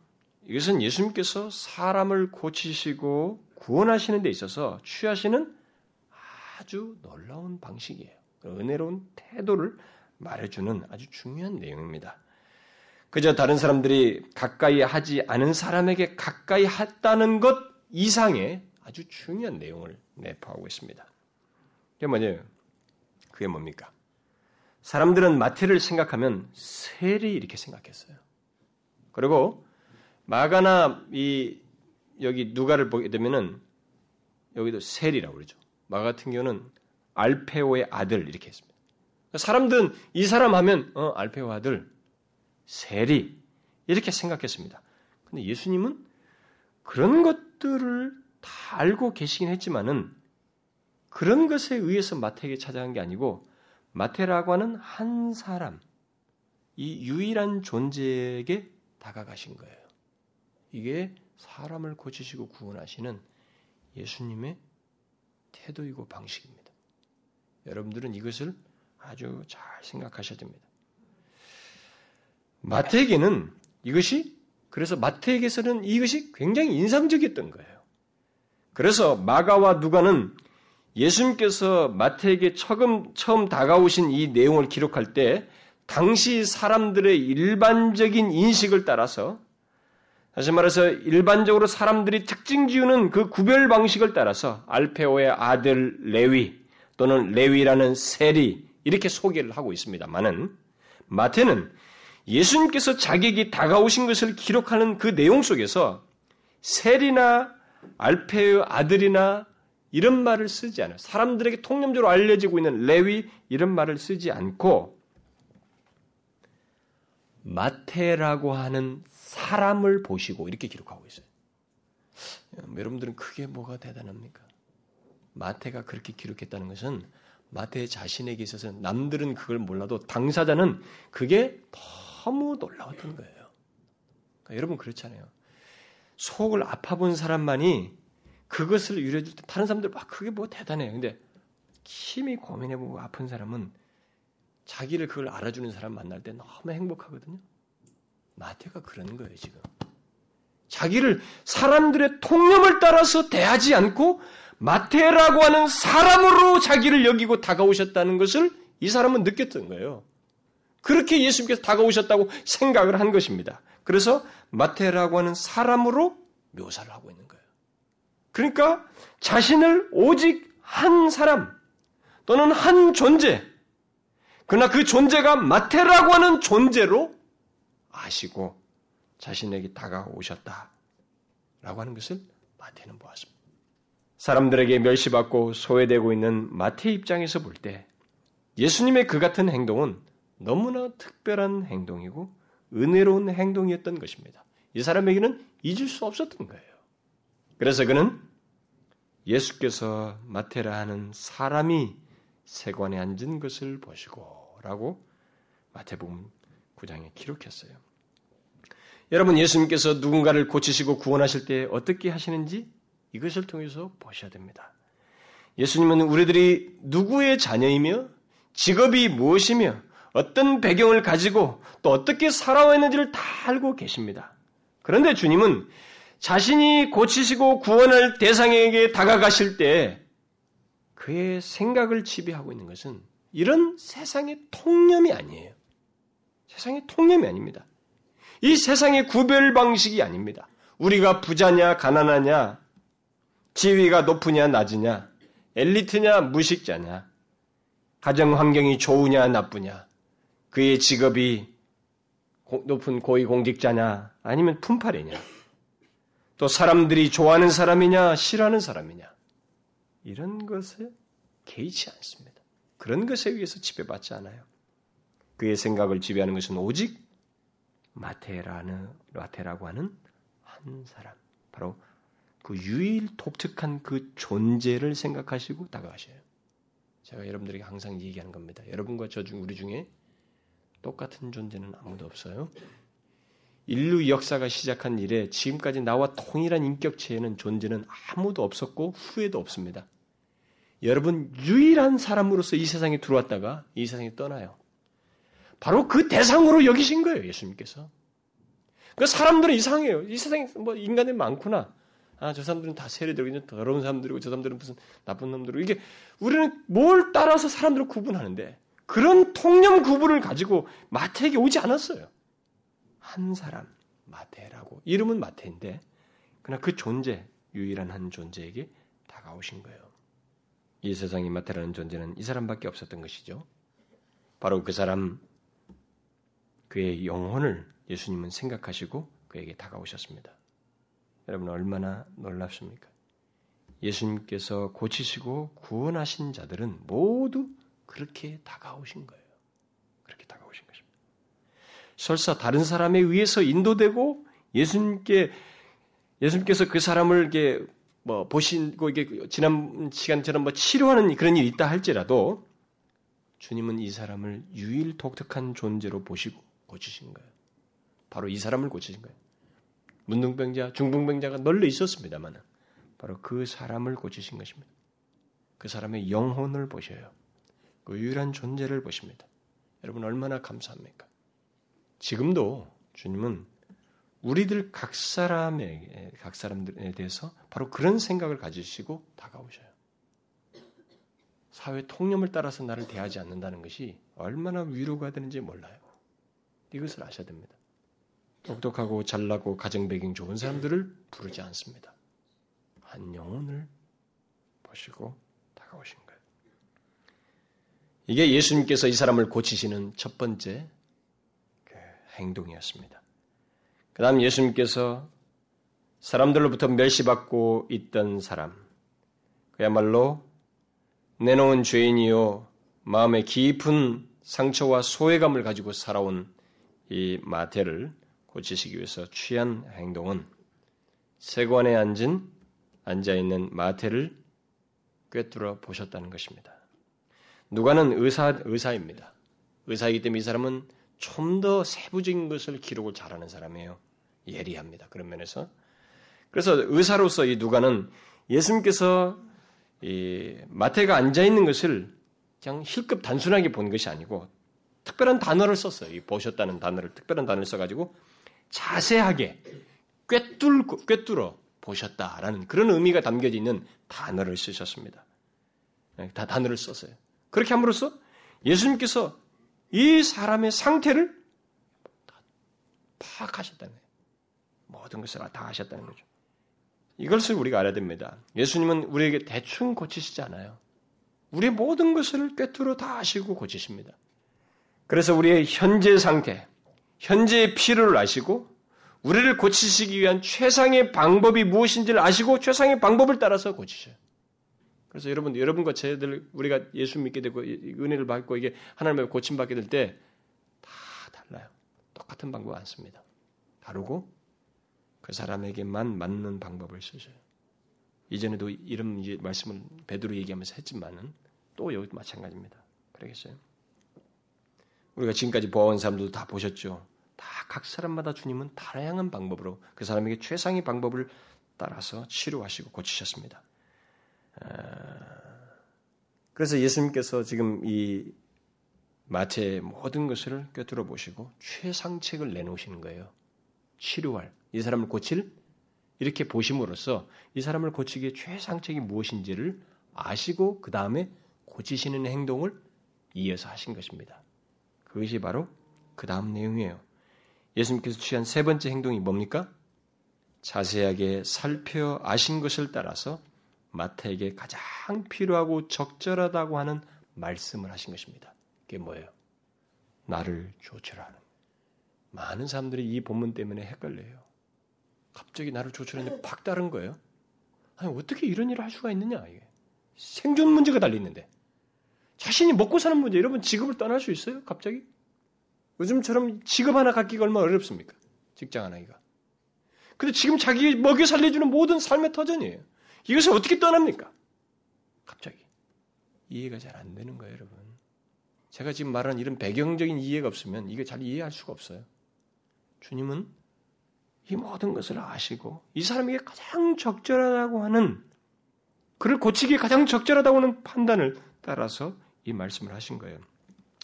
이것은 예수님께서 사람을 고치시고 구원하시는 데 있어서 취하시는 아주 놀라운 방식이에요. 은혜로운 태도를 말해주는 아주 중요한 내용입니다. 그저 다른 사람들이 가까이 하지 않은 사람에게 가까이 했다는 것 이상의 아주 중요한 내용을 내포하고 있습니다. 그게 뭐냐면, 그게 뭡니까? 사람들은 마태를 생각하면 세리 이렇게 생각했어요. 그리고 마가나 이 여기 누가를 보게 되면은 여기도 셀이라고 그러죠. 마 같은 경우는 알페오의 아들 이렇게 했습니다. 사람들은 이 사람 하면 어, 알페오 아들 셀이 이렇게 생각했습니다. 근데 예수님은 그런 것들을 다 알고 계시긴 했지만은 그런 것에 의해서 마태에게 찾아간 게 아니고 마태라고 하는 한 사람, 이 유일한 존재에게 다가가신 거예요. 이게 사람을 고치시고 구원하시는 예수님의 태도이고 방식입니다. 여러분들은 이것을 아주 잘 생각하셔야 됩니다. 마태에게는 이것이 그래서 마태에게서는 이것이 굉장히 인상적이었던 거예요. 그래서 마가와 누가는 예수님께서 마태에게 처음, 처음 다가오신 이 내용을 기록할 때 당시 사람들의 일반적인 인식을 따라서 다시 말해서 일반적으로 사람들이 특징 지우는 그 구별 방식을 따라서 알페오의 아들 레위 또는 레위라는 세리 이렇게 소개를 하고 있습니다만은 마태는 예수님께서 자기에게 다가오신 것을 기록하는 그 내용 속에서 세리나 알페의 아들이나 이런 말을 쓰지 않아요. 사람들에게 통념적으로 알려지고 있는 레위 이런 말을 쓰지 않고 마테라고 하는 사람을 보시고 이렇게 기록하고 있어요. 여러분들은 그게 뭐가 대단합니까? 마태가 그렇게 기록했다는 것은 마태 자신에게 있어서 남들은 그걸 몰라도 당사자는 그게 너무 놀라웠던 거예요. 그러니까 여러분 그렇잖아요. 속을 아파본 사람만이 그것을 유래줄 때 다른 사람들 막 그게 뭐 대단해요. 근데 힘이 고민해보고 아픈 사람은 자기를 그걸 알아주는 사람 만날 때 너무 행복하거든요. 마태가 그런 거예요, 지금. 자기를 사람들의 통념을 따라서 대하지 않고 마태라고 하는 사람으로 자기를 여기고 다가오셨다는 것을 이 사람은 느꼈던 거예요. 그렇게 예수님께서 다가오셨다고 생각을 한 것입니다. 그래서 마태라고 하는 사람으로 묘사를 하고 있는 거예요. 그러니까 자신을 오직 한 사람 또는 한 존재, 그러나 그 존재가 마태라고 하는 존재로 아시고 자신에게 다가오셨다. 라고 하는 것을 마태는 보았습니다. 사람들에게 멸시받고 소외되고 있는 마태 입장에서 볼 때 예수님의 그 같은 행동은 너무나 특별한 행동이고 은혜로운 행동이었던 것입니다. 이 사람에게는 잊을 수 없었던 거예요. 그래서 그는 예수께서 마테라 하는 사람이 세관에 앉은 것을 보시고 라고 마태복음 9장에 기록했어요. 여러분 예수님께서 누군가를 고치시고 구원하실 때 어떻게 하시는지 이것을 통해서 보셔야 됩니다. 예수님은 우리들이 누구의 자녀이며 직업이 무엇이며 어떤 배경을 가지고 또 어떻게 살아왔는지를 다 알고 계십니다. 그런데 주님은 자신이 고치시고 구원할 대상에게 다가가실 때 그의 생각을 지배하고 있는 것은 이런 세상의 통념이 아니에요. 세상의 통념이 아닙니다. 이 세상의 구별 방식이 아닙니다. 우리가 부자냐, 가난하냐, 지위가 높으냐, 낮으냐, 엘리트냐, 무식자냐, 가정 환경이 좋으냐, 나쁘냐, 그의 직업이 높은 고위 공직자냐, 아니면 품팔이냐, 또 사람들이 좋아하는 사람이냐, 싫어하는 사람이냐, 이런 것에 개의치 않습니다. 그런 것에 의해서 지배받지 않아요. 그의 생각을 지배하는 것은 오직 마테라는 마테라고 하는 한 사람, 바로 그 유일 독특한 그 존재를 생각하시고 다가가셔요. 제가 여러분들에게 항상 얘기하는 겁니다. 여러분과 저 중 우리 중에 똑같은 존재는 아무도 없어요. 인류 역사가 시작한 이래 지금까지 나와 동일한 인격체에는 존재는 아무도 없었고 후에도 없습니다. 여러분 유일한 사람으로서 이 세상에 들어왔다가 이 세상에 떠나요. 바로 그 대상으로 여기신 거예요, 예수님께서. 그 사람들은 이상해요. 이 세상에 뭐 인간이 많구나. 아, 저 사람들은 다 세례들이고 더러운 사람들이고 저 사람들은 무슨 나쁜 놈들이고 이게 우리는 뭘 따라서 사람들을 구분하는데 그런 통념 구분을 가지고 마태에게 오지 않았어요. 한 사람 마태라고 이름은 마태인데 그러나 그 존재 유일한 한 존재에게 다가오신 거예요. 이 세상이 마태라는 존재는 이 사람밖에 없었던 것이죠. 바로 그 사람 그의 영혼을 예수님은 생각하시고 그에게 다가오셨습니다. 여러분 얼마나 놀랍습니까? 예수님께서 고치시고 구원하신 자들은 모두 그렇게 다가오신 거예요. 그렇게 다가오신 것입니다. 설사 다른 사람에 의해서 인도되고 예수님께 예수님께서 그 사람을 이렇게 뭐 보시고 이게 지난 시간처럼 뭐 치료하는 그런 일이 있다 할지라도 주님은 이 사람을 유일 독특한 존재로 보시고 고치신 거예요. 바로 이 사람을 고치신 거예요. 문둥병자, 중풍병자가 널려 있었습니다만 바로 그 사람을 고치신 것입니다. 그 사람의 영혼을 보셔요. 그 유일한 존재를 보십니다. 여러분 얼마나 감사합니까? 지금도 주님은 우리들 각 사람에게 각 사람들에 대해서 바로 그런 생각을 가지시고 다가오셔요. 사회 통념을 따라서 나를 대하지 않는다는 것이 얼마나 위로가 되는지 몰라요. 이것을 아셔야 됩니다. 똑똑하고 잘나고 가정 배경 좋은 사람들을 부르지 않습니다. 한 영혼을 보시고 다가오신 거예요. 이게 예수님께서 이 사람을 고치시는 첫 번째 그 행동이었습니다. 그 다음 예수님께서 사람들로부터 멸시받고 있던 사람, 그야말로 내놓은 죄인이요, 마음에 깊은 상처와 소외감을 가지고 살아온 이 마태를 고치시기 위해서 취한 행동은 세관에 앉은 앉아 있는 마태를 꿰뚫어 보셨다는 것입니다. 누가는 의사 의사입니다. 의사이기 때문에 이 사람은 좀 더 세부적인 것을 기록을 잘하는 사람이에요. 예리합니다. 그런 면에서 그래서 의사로서 이 누가는 예수님께서 이 마태가 앉아 있는 것을 그냥 힐급 단순하게 본 것이 아니고 특별한 단어를 썼어요. 이 보셨다는 단어를 특별한 단어를 써가지고 자세하게 꿰뚫 꿰뚫어 보셨다라는 그런 의미가 담겨져 있는 단어를 쓰셨습니다. 네, 다 단어를 썼어요. 그렇게 함으로써 예수님께서 이 사람의 상태를 파악하셨다는 거예요. 모든 것을 다 하셨다는 거죠. 이것을 우리가 알아야 됩니다. 예수님은 우리에게 대충 고치시지 않아요. 우리의 모든 것을 꿰뚫어 다 아시고 고치십니다. 그래서 우리의 현재 상태, 현재의 필요를 아시고 우리를 고치시기 위한 최상의 방법이 무엇인지를 아시고 최상의 방법을 따라서 고치셔요. 그래서 여러분, 여러분과 저희들 우리가 예수 믿게 되고 은혜를 받고 이게 하나님의 고침 받게 될 때 다 달라요. 똑같은 방법 안 씁니다. 다르고 그 사람에게만 맞는 방법을 쓰셔요. 이전에도 이런 말씀을 베드로 얘기하면서 했지만은 또 여기 마찬가지입니다. 그러겠어요? 우리가 지금까지 보아온 사람들도 다 보셨죠. 다 각 사람마다 주님은 다양한 방법으로 그 사람에게 최상의 방법을 따라서 치료하시고 고치셨습니다. 아, 그래서 예수님께서 지금 이 마태의 모든 것을 꿰뚫어 보시고 최상책을 내놓으시는 거예요. 치료할 이 사람을 고칠 이렇게 보심으로써 이 사람을 고치기에 최상책이 무엇인지를 아시고 그 다음에 고치시는 행동을 이어서 하신 것입니다. 그것이 바로 그 다음 내용이에요. 예수님께서 취한 세 번째 행동이 뭡니까? 자세하게 살펴 아신 것을 따라서 마태에게 가장 필요하고 적절하다고 하는 말씀을 하신 것입니다. 그게 뭐예요? 나를 조철하는. 많은 사람들이 이 본문 때문에 헷갈려요. 갑자기 나를 조철하는데 팍 다른 거예요. 아니 어떻게 이런 일을 할 수가 있느냐 이게 생존 문제가 달려 있는데 자신이 먹고 사는 문제 여러분 직업을 떠날 수 있어요? 갑자기 요즘처럼 직업 하나 갖기가 얼마나 어렵습니까? 직장 하나 기가. 근데 지금 자기 먹여 살려주는 모든 삶의 터전이에요. 이것을 어떻게 떠납니까? 갑자기. 이해가 잘 안 되는 거예요, 여러분. 제가 지금 말하는 이런 배경적인 이해가 없으면 이게 잘 이해할 수가 없어요. 주님은 이 모든 것을 아시고 이 사람에게 가장 적절하다고 하는 그를 고치기에 가장 적절하다고 하는 판단을 따라서 이 말씀을 하신 거예요.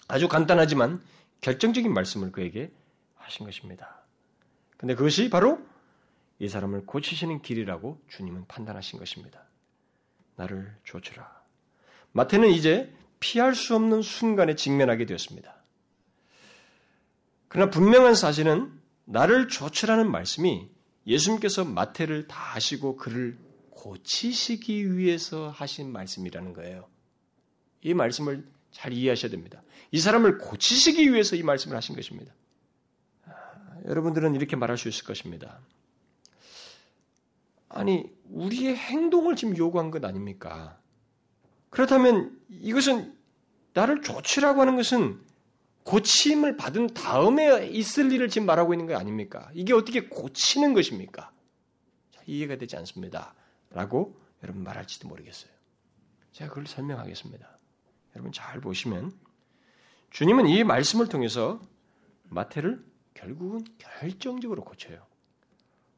아주 간단하지만 결정적인 말씀을 그에게 하신 것입니다. 근데 그것이 바로 이 사람을 고치시는 길이라고 주님은 판단하신 것입니다. 나를 조치라. 마태는 이제 피할 수 없는 순간에 직면하게 되었습니다. 그러나 분명한 사실은 나를 조치라는 말씀이 예수님께서 마태를 다 하시고 그를 고치시기 위해서 하신 말씀이라는 거예요. 이 말씀을 잘 이해하셔야 됩니다. 이 사람을 고치시기 위해서 이 말씀을 하신 것입니다. 아, 여러분들은 이렇게 말할 수 있을 것입니다. 아니, 우리의 행동을 지금 요구한 것 아닙니까? 그렇다면 이것은 나를 조치라고 하는 것은 고침을 받은 다음에 있을 일을 지금 말하고 있는 거 아닙니까? 이게 어떻게 고치는 것입니까? 자, 이해가 되지 않습니다. 라고 여러분 말할지도 모르겠어요. 제가 그걸 설명하겠습니다. 여러분 잘 보시면 주님은 이 말씀을 통해서 마태를 결국은 결정적으로 고쳐요.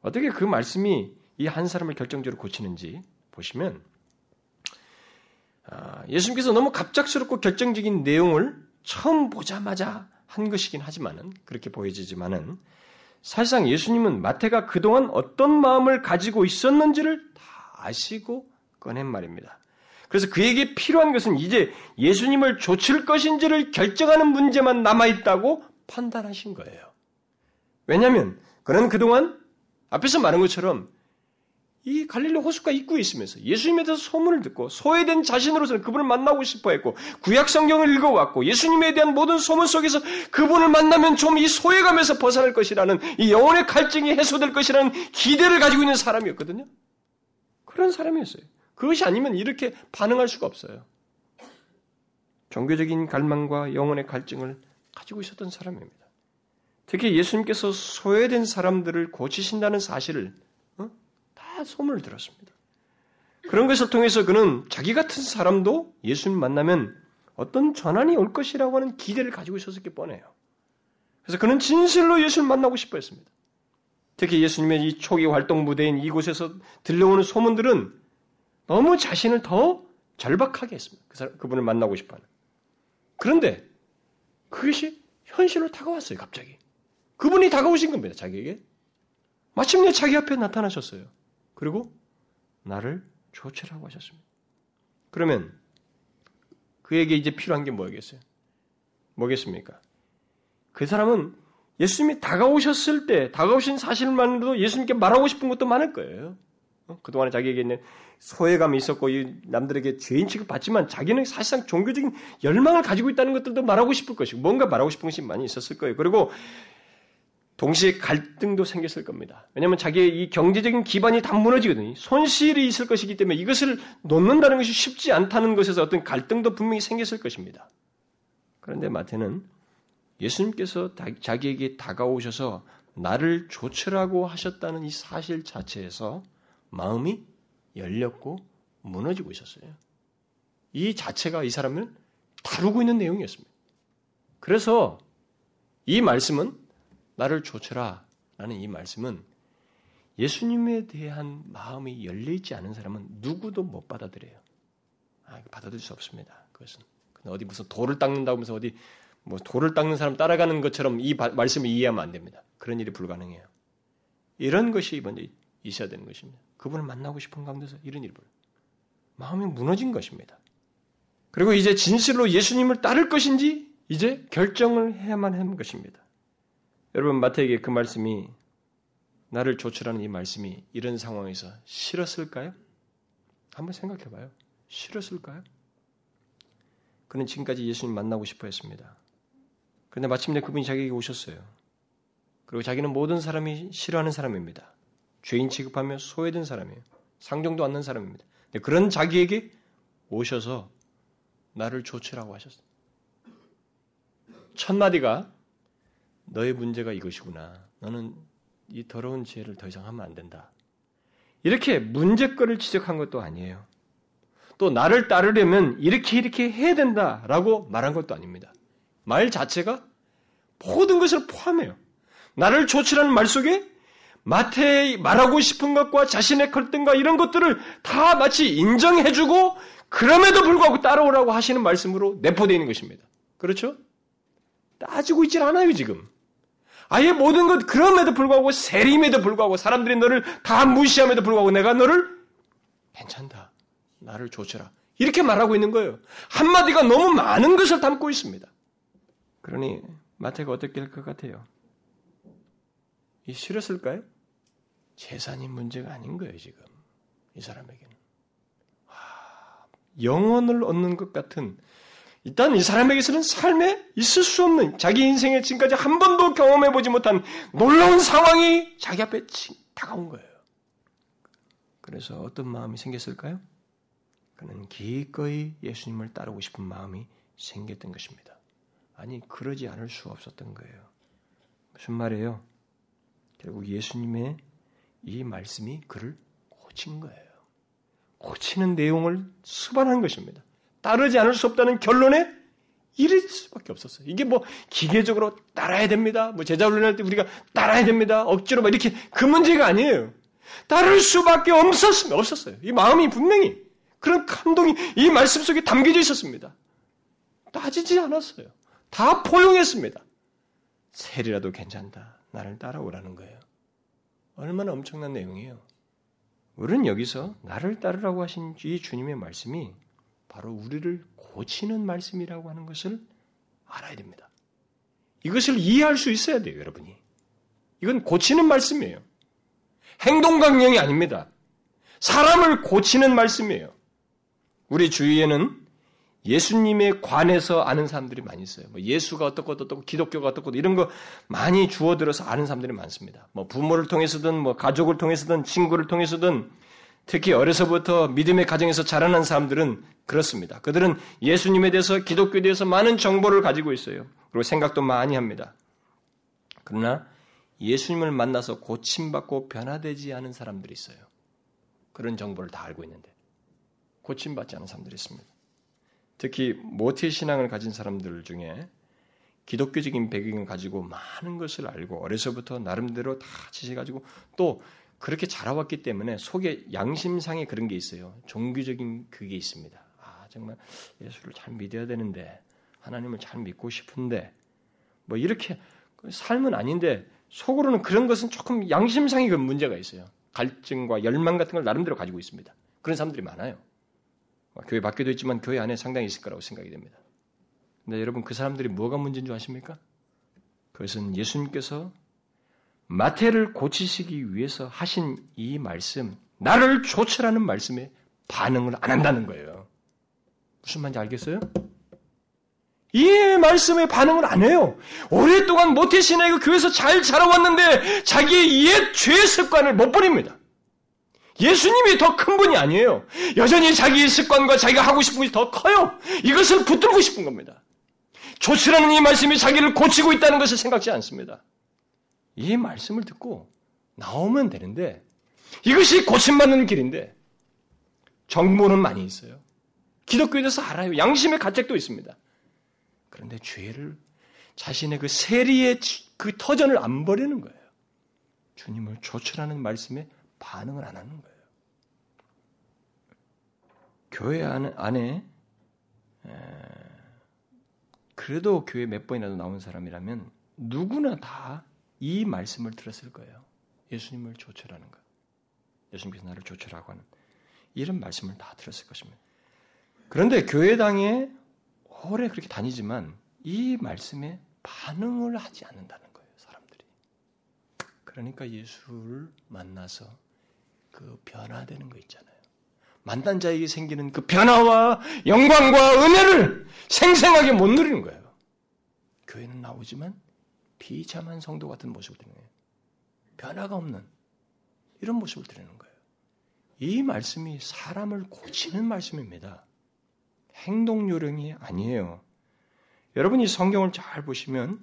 어떻게 그 말씀이 이 한 사람을 결정적으로 고치는지 보시면 아, 예수님께서 너무 갑작스럽고 결정적인 내용을 처음 보자마자 한 것이긴 하지만은 그렇게 보여지지만은 사실상 예수님은 마태가 그동안 어떤 마음을 가지고 있었는지를 다 아시고 꺼낸 말입니다. 그래서 그에게 필요한 것은 이제 예수님을 조칠 것인지를 결정하는 문제만 남아있다고 판단하신 거예요. 왜냐하면 그는 그동안 앞에서 말한 것처럼 이 갈릴리 호수가 입구에 있으면서 예수님에 대해서 소문을 듣고 소외된 자신으로서는 그분을 만나고 싶어 했고 구약 성경을 읽어왔고 예수님에 대한 모든 소문 속에서 그분을 만나면 좀 이 소외감에서 벗어날 것이라는 이 영혼의 갈증이 해소될 것이라는 기대를 가지고 있는 사람이었거든요. 그런 사람이었어요. 그것이 아니면 이렇게 반응할 수가 없어요. 종교적인 갈망과 영혼의 갈증을 가지고 있었던 사람입니다. 특히 예수님께서 소외된 사람들을 고치신다는 사실을 어? 다 소문을 들었습니다. 그런 것을 통해서 그는 자기 같은 사람도 예수님 만나면 어떤 전환이 올 것이라고 하는 기대를 가지고 있었을 게 뻔해요. 그래서 그는 진실로 예수를 만나고 싶어 했습니다. 특히 예수님의 이 초기 활동 무대인 이곳에서 들려오는 소문들은 너무 자신을 더 절박하게 했습니다. 그 사람, 그분을 만나고 싶어 하는. 그런데 그것이 현실로 다가왔어요, 갑자기. 그분이 다가오신 겁니다, 자기에게. 마침내 자기 앞에 나타나셨어요. 그리고 나를 조치라고 하셨습니다. 그러면 그에게 이제 필요한 게 뭐겠어요? 뭐겠습니까? 그 사람은 예수님이 다가오셨을 때, 다가오신 사실만으로도 예수님께 말하고 싶은 것도 많을 거예요. 어? 그동안에 자기에게 있는 소외감이 있었고 남들에게 죄인 취급 받지만 자기는 사실상 종교적인 열망을 가지고 있다는 것들도 말하고 싶을 것이고 뭔가 말하고 싶은 것이 많이 있었을 거예요. 그리고 동시에 갈등도 생겼을 겁니다. 왜냐하면 자기의 이 경제적인 기반이 다 무너지거든요. 손실이 있을 것이기 때문에 이것을 놓는다는 것이 쉽지 않다는 것에서 어떤 갈등도 분명히 생겼을 것입니다. 그런데 마태는 예수님께서 자기에게 다가오셔서 나를 조치라고 하셨다는 이 사실 자체에서 마음이 열렸고 무너지고 있었어요. 이 자체가 이 사람을 다루고 있는 내용이었습니다. 그래서 이 말씀은 나를 조쳐라 라는 이 말씀은 예수님에 대한 마음이 열려있지 않은 사람은 누구도 못 받아들여요. 아, 받아들일 수 없습니다. 그것은. 어디 무슨 돌을 닦는다고 하면서 어디 뭐 돌을 닦는 사람 따라가는 것처럼 이 말씀을 이해하면 안 됩니다. 그런 일이 불가능해요. 이런 것이 먼저 있어야 되는 것입니다. 그분을 만나고 싶은 가운데서 이런 일을 마음이 무너진 것입니다. 그리고 이제 진실로 예수님을 따를 것인지 이제 결정을 해야만 하는 것입니다. 여러분 마태에게 그 말씀이 나를 조출하는 이 말씀이 이런 상황에서 싫었을까요? 한번 생각해 봐요. 싫었을까요? 그는 지금까지 예수님 만나고 싶어 했습니다. 그런데 마침내 그분이 자기에게 오셨어요. 그리고 자기는 모든 사람이 싫어하는 사람입니다. 죄인 취급하며 소외된 사람이에요. 상정도 않는 사람입니다. 그런 자기에게 오셔서 나를 조치라고 하셨어요. 첫 마디가 너의 문제가 이것이구나. 너는 이 더러운 죄를 더 이상 하면 안 된다. 이렇게 문제거를 지적한 것도 아니에요. 또 나를 따르려면 이렇게 이렇게 해야 된다라고 말한 것도 아닙니다. 말 자체가 모든 것을 포함해요. 나를 조치라는 말 속에 마태의 말하고 싶은 것과 자신의 갈등과 이런 것들을 다 마치 인정해주고 그럼에도 불구하고 따라오라고 하시는 말씀으로 내포되어 있는 것입니다. 그렇죠? 따지고 있질 않아요, 지금. 아예 모든 것, 그럼에도 불구하고, 세림에도 불구하고, 사람들이 너를 다 무시함에도 불구하고, 내가 너를 괜찮다. 나를 조쳐라. 이렇게 말하고 있는 거예요. 한마디가 너무 많은 것을 담고 있습니다. 그러니, 마태가 어떻게 할 것 같아요? 이 싫었을까요? 재산이 문제가 아닌 거예요, 지금. 이 사람에게는. 와, 영혼을 얻는 것 같은 일단 이 사람에게서는 삶에 있을 수 없는 자기 인생에 지금까지 한 번도 경험해 보지 못한 놀라운 상황이 자기 앞에 다가온 거예요. 그래서 어떤 마음이 생겼을까요? 그는 기꺼이 예수님을 따르고 싶은 마음이 생겼던 것입니다. 아니 그러지 않을 수 없었던 거예요. 무슨 말이에요? 결국 예수님의 이 말씀이 그를 고친 거예요. 고치는 내용을 수반한 것입니다. 따르지 않을 수 없다는 결론에 이를 수밖에 없었어요. 이게 뭐 기계적으로 따라야 됩니다. 뭐 제자 훈련할 때 우리가 따라야 됩니다. 억지로 막 이렇게 그 문제가 아니에요. 따를 수밖에 없었습니다. 없었어요. 이 마음이 분명히 그런 감동이 이 말씀 속에 담겨져 있었습니다. 따지지 않았어요. 다 포용했습니다. 세리라도 괜찮다. 나를 따라오라는 거예요. 얼마나 엄청난 내용이에요. 우리는 여기서 나를 따르라고 하신 이 주님의 말씀이 바로 우리를 고치는 말씀이라고 하는 것을 알아야 됩니다. 이것을 이해할 수 있어야 돼요, 여러분이. 이건 고치는 말씀이에요. 행동 강령이 아닙니다. 사람을 고치는 말씀이에요. 우리 주위에는 예수님에 관해서 아는 사람들이 많이 있어요. 뭐 예수가 어떻고 어떻고 기독교가 어떻고 이런 거 많이 주워들어서 아는 사람들이 많습니다. 뭐 부모를 통해서든 뭐 가족을 통해서든 친구를 통해서든 특히 어려서부터 믿음의 가정에서 자라난 사람들은 그렇습니다. 그들은 예수님에 대해서 기독교에 대해서 많은 정보를 가지고 있어요. 그리고 생각도 많이 합니다. 그러나 예수님을 만나서 고침받고 변화되지 않은 사람들이 있어요. 그런 정보를 다 알고 있는데 고침받지 않은 사람들이 있습니다. 특히 모태 신앙을 가진 사람들 중에 기독교적인 배경을 가지고 많은 것을 알고 어려서부터 나름대로 다 지식 가지고 또 그렇게 자라왔기 때문에 속에 양심상에 그런 게 있어요. 종교적인 그게 있습니다. 아, 정말 예수를 잘 믿어야 되는데, 하나님을 잘 믿고 싶은데, 뭐 이렇게 삶은 아닌데, 속으로는 그런 것은 조금 양심상의 그 문제가 있어요. 갈증과 열망 같은 걸 나름대로 가지고 있습니다. 그런 사람들이 많아요. 교회 밖에도 있지만 교회 안에 상당히 있을 거라고 생각이 됩니다. 근데 여러분 그 사람들이 뭐가 문제인 줄 아십니까? 그것은 예수님께서 마태를 고치시기 위해서 하신 이 말씀, 나를 조처라는 말씀에 반응을 안 한다는 거예요. 무슨 말인지 알겠어요? 이 말씀에 반응을 안 해요. 오랫동안 모태신앙이 그 교회에서 잘 자라왔는데 자기의 옛 죄의 습관을 못 버립니다. 예수님이 더 큰 분이 아니에요. 여전히 자기의 습관과 자기가 하고 싶은 것이 더 커요. 이것을 붙들고 싶은 겁니다. 조치라는 이 말씀이 자기를 고치고 있다는 것을 생각지 않습니다. 이 말씀을 듣고 나오면 되는데 이것이 고침받는 길인데 정보는 많이 있어요. 기독교에 대해서 알아요. 양심의 가책도 있습니다. 그런데 죄를 자신의 그 세리의 그 터전을 안 버리는 거예요. 주님을 조출하는 말씀에 반응을 안 하는 거예요. 교회 안에 그래도 교회 몇 번이라도 나온 사람이라면 누구나 다 이 말씀을 들었을 거예요. 예수님을 조처라는 것. 예수님께서 나를 조처라고 하는 이런 말씀을 다 들었을 것입니다. 그런데 교회당에 오래 그렇게 다니지만 이 말씀에 반응을 하지 않는다는 거예요, 사람들이. 그러니까 예수를 만나서 그 변화되는 거 있잖아요. 만난 자에게 생기는 그 변화와 영광과 은혜를 생생하게 못 누리는 거예요. 교회는 나오지만 비참한 성도 같은 모습을 드리는 거예요. 변화가 없는 이런 모습을 드리는 거예요. 이 말씀이 사람을 고치는 말씀입니다. 행동 요령이 아니에요. 여러분이 성경을 잘 보시면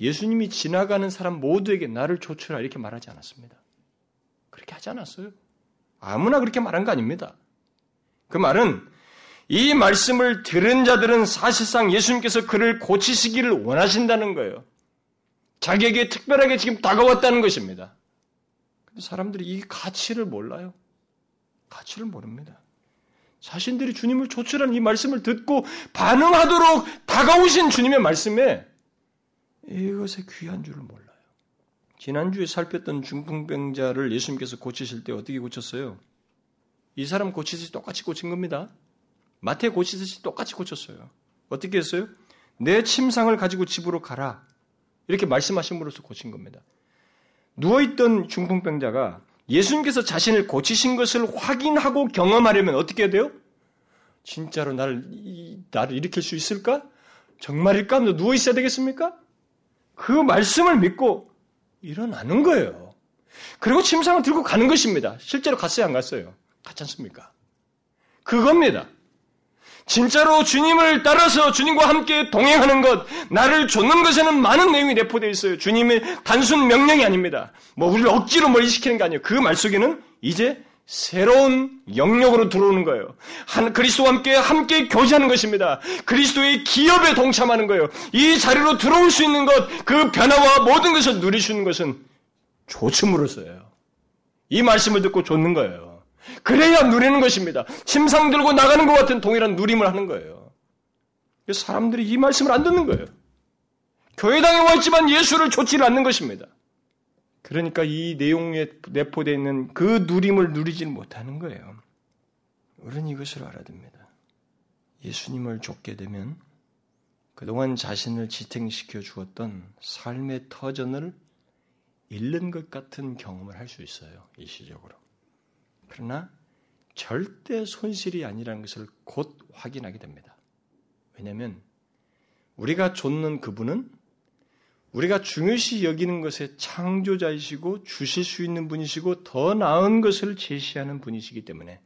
예수님이 지나가는 사람 모두에게 나를 조추라 이렇게 말하지 않았습니다. 그렇게 하지 않았어요. 아무나 그렇게 말한 거 아닙니다. 그 말은 이 말씀을 들은 자들은 사실상 예수님께서 그를 고치시기를 원하신다는 거예요. 자기에게 특별하게 지금 다가왔다는 것입니다. 근데 사람들이 이 가치를 몰라요. 가치를 모릅니다. 자신들이 주님을 조출하는 이 말씀을 듣고 반응하도록 다가오신 주님의 말씀에 이것의 귀한 줄을 몰라요. 지난주에 살폈던 중풍병자를 예수님께서 고치실 때 어떻게 고쳤어요? 이 사람 고치듯이 똑같이 고친 겁니다. 마태 고치듯이 똑같이 고쳤어요. 어떻게 했어요? 내 침상을 가지고 집으로 가라. 이렇게 말씀하심으로써 고친 겁니다. 누워있던 중풍병자가 예수님께서 자신을 고치신 것을 확인하고 경험하려면 어떻게 해야 돼요? 진짜로 나를, 나를 일으킬 수 있을까? 정말일까? 누워 있어야 되겠습니까? 그 말씀을 믿고 일어나는 거예요. 그리고 침상을 들고 가는 것입니다. 실제로 갔어요, 안 갔어요? 갔지 않습니까? 그겁니다. 진짜로 주님을 따라서 주님과 함께 동행하는 것, 나를 좇는 것에는 많은 내용이 내포되어 있어요. 주님의 단순 명령이 아닙니다. 뭐 우리를 억지로 멀리 시키는 게 아니에요. 그 말 속에는 이제 새로운 영역으로 들어오는 거예요. 한 그리스도와 함께 함께 교제하는 것입니다. 그리스도의 기업에 동참하는 거예요. 이 자리로 들어올 수 있는 것, 그 변화와 모든 것을 있는 것은 조춤으로써요. 이 말씀을 듣고 좇는 거예요. 그래야 누리는 것입니다. 침상 들고 나가는 것 같은 동일한 누림을 하는 거예요. 사람들이 이 말씀을 안 듣는 거예요. 교회당에 와 있지만 예수를 좇지를 않는 것입니다. 그러니까 이 내용에 내포되어 있는 그 누림을 누리질 못하는 거예요. 우리는 이것을 알아야 됩니다. 예수님을 좇게 되면 그동안 자신을 지탱시켜 주었던 삶의 터전을 잃는 것 같은 경험을 할 수 있어요. 일시적으로. 그러나 절대 손실이 아니라는 것을 곧 확인하게 됩니다. 왜냐하면 우리가 좇는 그분은 우리가 중요시 여기는 것의 창조자이시고 주실 수 있는 분이시고 더 나은 것을 제시하는 분이시기 때문에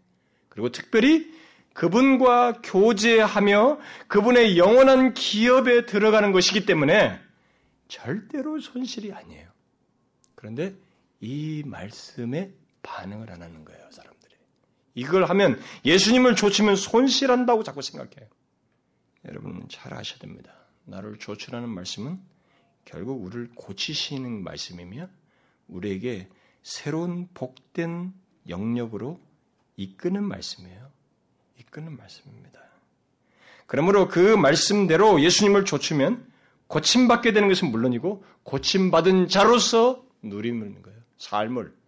그리고 특별히 그분과 교제하며 그분의 영원한 기업에 들어가는 것이기 때문에 절대로 손실이 아니에요. 그런데 이 말씀에 반응을 안 하는 거예요, 사람들이. 이걸 하면 예수님을 조치면 손실한다고 자꾸 생각해요. 여러분 잘 아셔야 됩니다. 나를 조치라는 말씀은 결국 우리를 고치시는 말씀이며 우리에게 새로운 복된 영역으로 이끄는 말씀이에요. 이끄는 말씀입니다. 그러므로 그 말씀대로 예수님을 조치면 고침받게 되는 것은 물론이고 고침받은 자로서 누리는 거예요. 삶을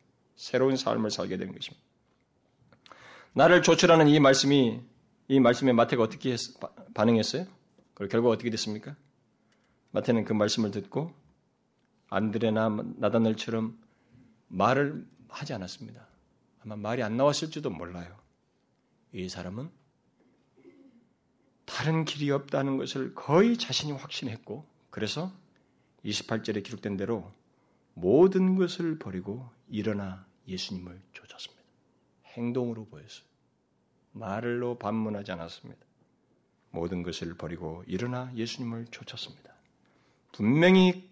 새로운 삶을 살게 되는 것입니다. 나를 조출하는 이 말씀이 이 말씀에 마태가 어떻게 했, 반응했어요? 그리고 결국 어떻게 됐습니까? 마태는 그 말씀을 듣고 안드레나 나다넬처럼 말을 하지 않았습니다. 아마 말이 안 나왔을지도 몰라요. 이 사람은 다른 길이 없다는 것을 거의 자신이 확신했고 그래서 28절에 기록된 대로 모든 것을 버리고 일어나 예수님을 쫓았습니다. 행동으로 보였어요. 말로 반문하지 않았습니다. 모든 것을 버리고 일어나 예수님을 쫓았습니다. 분명히